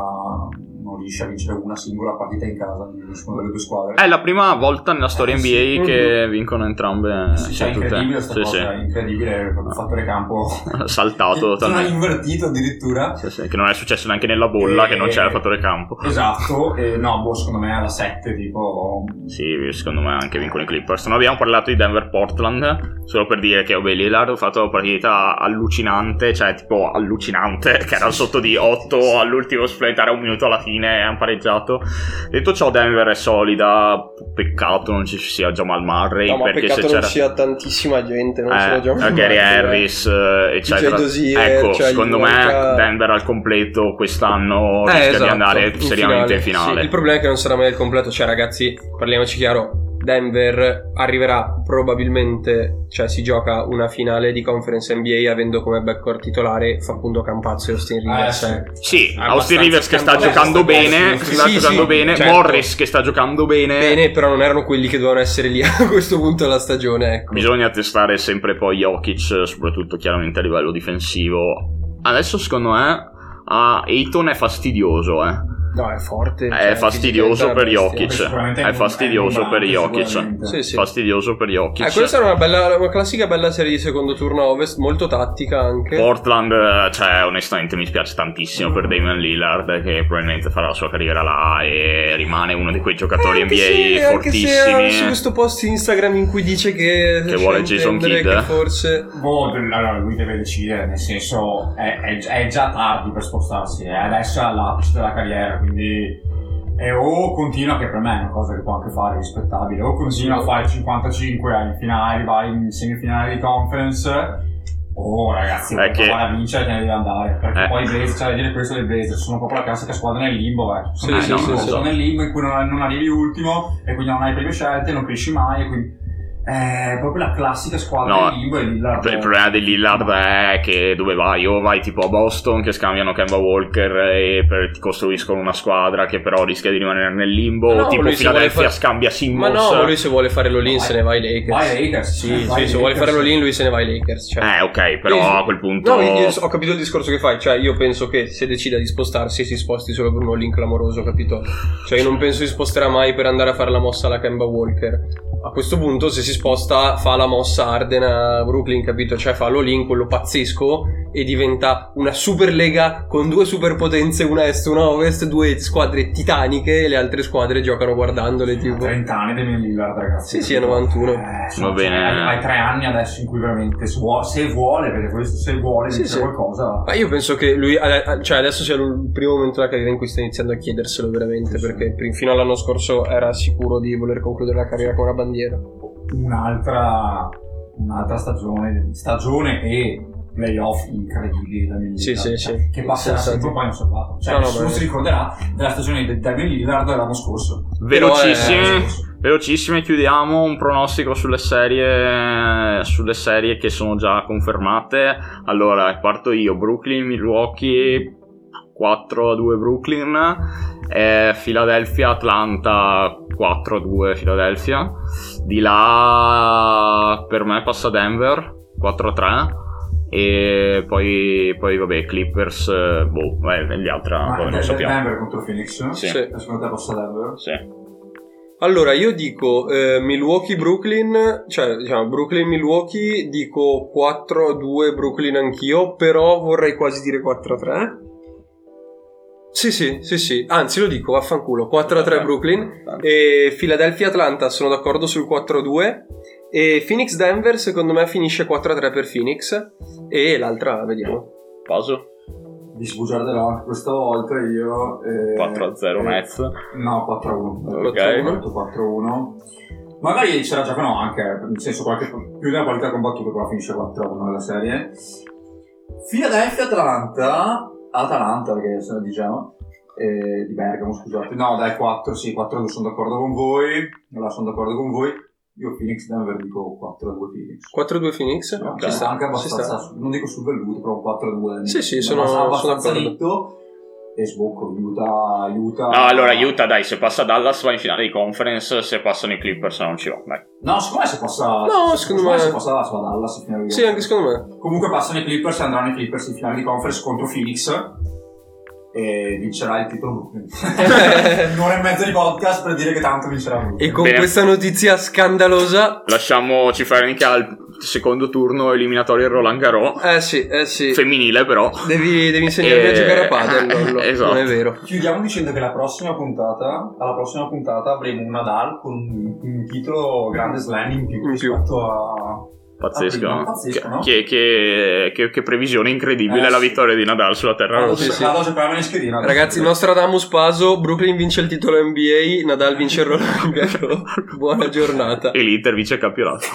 non riesce a vincere una singola partita in casa di nessuna delle due squadre. È la prima volta nella storia Eh, NBA sì. che vincono entrambe. Sì, sì, cioè, tutte. incredibile Sì, cosa, sì. è incredibile il fattore campo. <laughs> Saltato <laughs> Sono totalmente. invertito addirittura. Sì, sì, che non è successo neanche nella bolla, E- che non c'era il fattore campo. Esatto, e no, boh, secondo me alla 7 tipo... Sì, secondo me anche vincono i Clippers. Non abbiamo parlato di Denver-Portland, solo per dire che Obe Lillard ha fatto una partita allucinante, cioè tipo allucinante, <laughs> che era sotto di 8 all'ultimo splettare un minuto alla fine e hanno pareggiato. Detto ciò, Denver è solida, peccato non ci sia Jamal Murray, No, perché peccato se non c'era... cia tantissima gente, non ce l'ho già Eh, Gary Harris, eh, eccetera. Dozier, ecco, cioè, secondo me manca- Denver al completo quest'anno Eh, rischia esatto, di andare seriamente in finale. Sì, il problema è che non sarà mai il completo. Cioè, ragazzi, parliamoci chiaro. Denver arriverà probabilmente, cioè si gioca una finale di conference NBA avendo come backcourt titolare Facundo Campazzo e Austin Rivers. Eh, eh. Sì, Abbastanza Austin Rivers che sta giocando bene, cosa, sta sì, giocando sì, bene, certo. Morris che sta giocando bene. Bene, però non erano quelli che dovevano essere lì <laughs> a questo punto della stagione. Ecco. Bisogna testare sempre poi Jokic, soprattutto chiaramente a livello difensivo. Adesso secondo me a Ayton è fastidioso, eh. No, è forte. È cioè, fastidioso per è una bestia. Jokic. È fastidioso per Jokic. Sì, sì. Fastidioso per Jokic. Eh, questa era una, bella, una classica bella serie di secondo turno ovest, molto tattica anche. Portland, eh, cioè, onestamente mi spiace tantissimo per Damian Lillard che probabilmente farà la sua carriera là e rimane uno di quei giocatori anche NBA se fortissimi. su questo post Instagram in cui dice che, Che vuole Jason Kidd, eh? forse Boh, allora lui deve decidere, nel senso è, è- è già tardi per spostarsi, è adesso è all'apice della carriera, quindi e o continua, che per me è una cosa che può anche fare rispettabile, o continua a fare 55 in finale, vai in semifinale di conference, o ragazzi, È vuoi che- a vincere te ne devi andare, perché Eh. poi i Blazers, cioè da dire questo dei Blazers, sono proprio la classica squadra nel limbo, eh. Sì, sono, sì, nel sì, limbo, sì. sono nel limbo in cui non, non arrivi ultimo e quindi non hai prime scelte, non cresci mai, e quindi è proprio la classica squadra No, e Lillard Il problema di Lillard è che dove vai? O vai tipo a Boston che scambiano Kemba Walker e per- ti costruiscono una squadra che però rischia di rimanere nel limbo. No, o tipo Philadelphia fare- scambia Ma Simmons. no, lui se vuole fare l'all-in se ne va ai Lakers. Vai ai Lakers. Sì, Vai sì, se vuole fare l'all-in lui se ne va ai Lakers. Cioè. Eh, ok, però Io- a quel punto. No, io ho capito il discorso che fai. Cioè, io penso che se decida di spostarsi, si sposti solo per un all-in clamoroso, capito? Cioè, io non penso si sposterà mai per andare a fare la mossa alla Kemba Walker. A questo punto, se si sposta, fa la mossa Arden a Brooklyn, capito? Cioè, fa l'all-in, quello pazzesco, e diventa una super lega con due superpotenze, una est e una ovest, due squadre titaniche, e le altre squadre giocano guardandole, tipo. 30 anni Damian Lillard, ragazzi. Sì, sì, è 91. Eh, Va bene. hai, hai tre anni adesso in cui veramente se vuole, se vuole perché questo se vuole Sì, sì. qualcosa. Ma io penso che lui, cioè adesso sia il primo momento della carriera in cui sta iniziando a chiederselo veramente, Sì, perché pri- fino all'anno scorso era sicuro di voler concludere la carriera con una bandiera. Un'altra, un'altra stagione, stagione e playoff incredibili da Damian Sì, Lillard, sì, cioè, sì. che passerà Senza sempre un dubbio. po' inosservato. Cioè, No, no, nessuno si ricorderà della stagione di Damian Lillard dell'anno scorso. Velocissimi. Però Velocissime, chiudiamo un pronostico sulle serie, sulle serie che sono già confermate. Allora, parto io: Brooklyn, Milwaukee 4 a 2 Brooklyn, e Philadelphia, Atlanta 4 a 2 Philadelphia. Di là per me passa Denver 4 a 3. E poi, poi vabbè, Clippers, eh, boh, beh, gli altri Ma vabbè, non sappiamo. Denver contro Phoenix? Sì. Sì. Secondo te passa Denver? Sì. Allora, io dico eh, Milwaukee-Brooklyn, cioè diciamo Brooklyn-Milwaukee, dico 4-2 Brooklyn anch'io, però vorrei quasi dire 4-3. Sì, sì, sì, sì, anzi lo dico, vaffanculo, 4-3 Brooklyn e Philadelphia-Atlanta sono d'accordo sul 4-2 e Phoenix-Denver secondo me finisce 4-3 per Phoenix e l'altra vediamo. Paso Di sbugiarderò questa volta io. eh, 4 a 0 eh, Nets. No, 4-1. Ok. 4-1. Magari ce la giocano anche, nel senso qualche più della qualità combattuta, però finisce 4-1 nella serie. Philadelphia-Atalanta. Atalanta, perché sono di Genoa. eh, di Bergamo, scusate. No, dai, 4, sì, 4-2 sono d'accordo con voi. Là sono d'accordo con voi. Io Phoenix Denver dico 4-2 Phoenix. 4-2 Phoenix? No, Ci sta, anche abbastanza, sta. non dico sul velluto, però un 4-2. Sì, sì, sono- abbastanza, sono abbastanza netto. E sbocco, Utah, Utah. No, allora Utah, dai, se passa Dallas va in finale di conference, se passano i Clippers non ci va, dai. No, secondo me se passa. No, secondo me- se passa Dallas va Dallas in finale di Sì, anche secondo me. Comunque passano i Clippers e andranno i Clippers in finale di conference contro Phoenix. E vincerà il titolo Brooklyn. <laughs> Un'ora e mezza di podcast per dire che tanto vincerà Brooklyn. E con Bene. questa notizia scandalosa Lasciamo Cifernica al secondo turno eliminatorio Roland Garros, Eh sì, eh sì. femminile però. Devi, devi insegnarmi a Eh, giocare a padel, Lollo. esatto. Non è vero. Chiudiamo dicendo che la prossima puntata, alla prossima puntata avremo un Nadal con un, un titolo grande slam in più In più. rispetto a. Pazzesco. Ah, pazzesco, no? Che, che- che- che previsione incredibile Eh, la sì. vittoria di Nadal sulla terra rossa. sì, sì. a. Ragazzi, Nostradamus Paso, Brooklyn vince il titolo NBA, Nadal vince il Roland Garros. <laughs> Buona giornata. E l'Inter vince il campionato.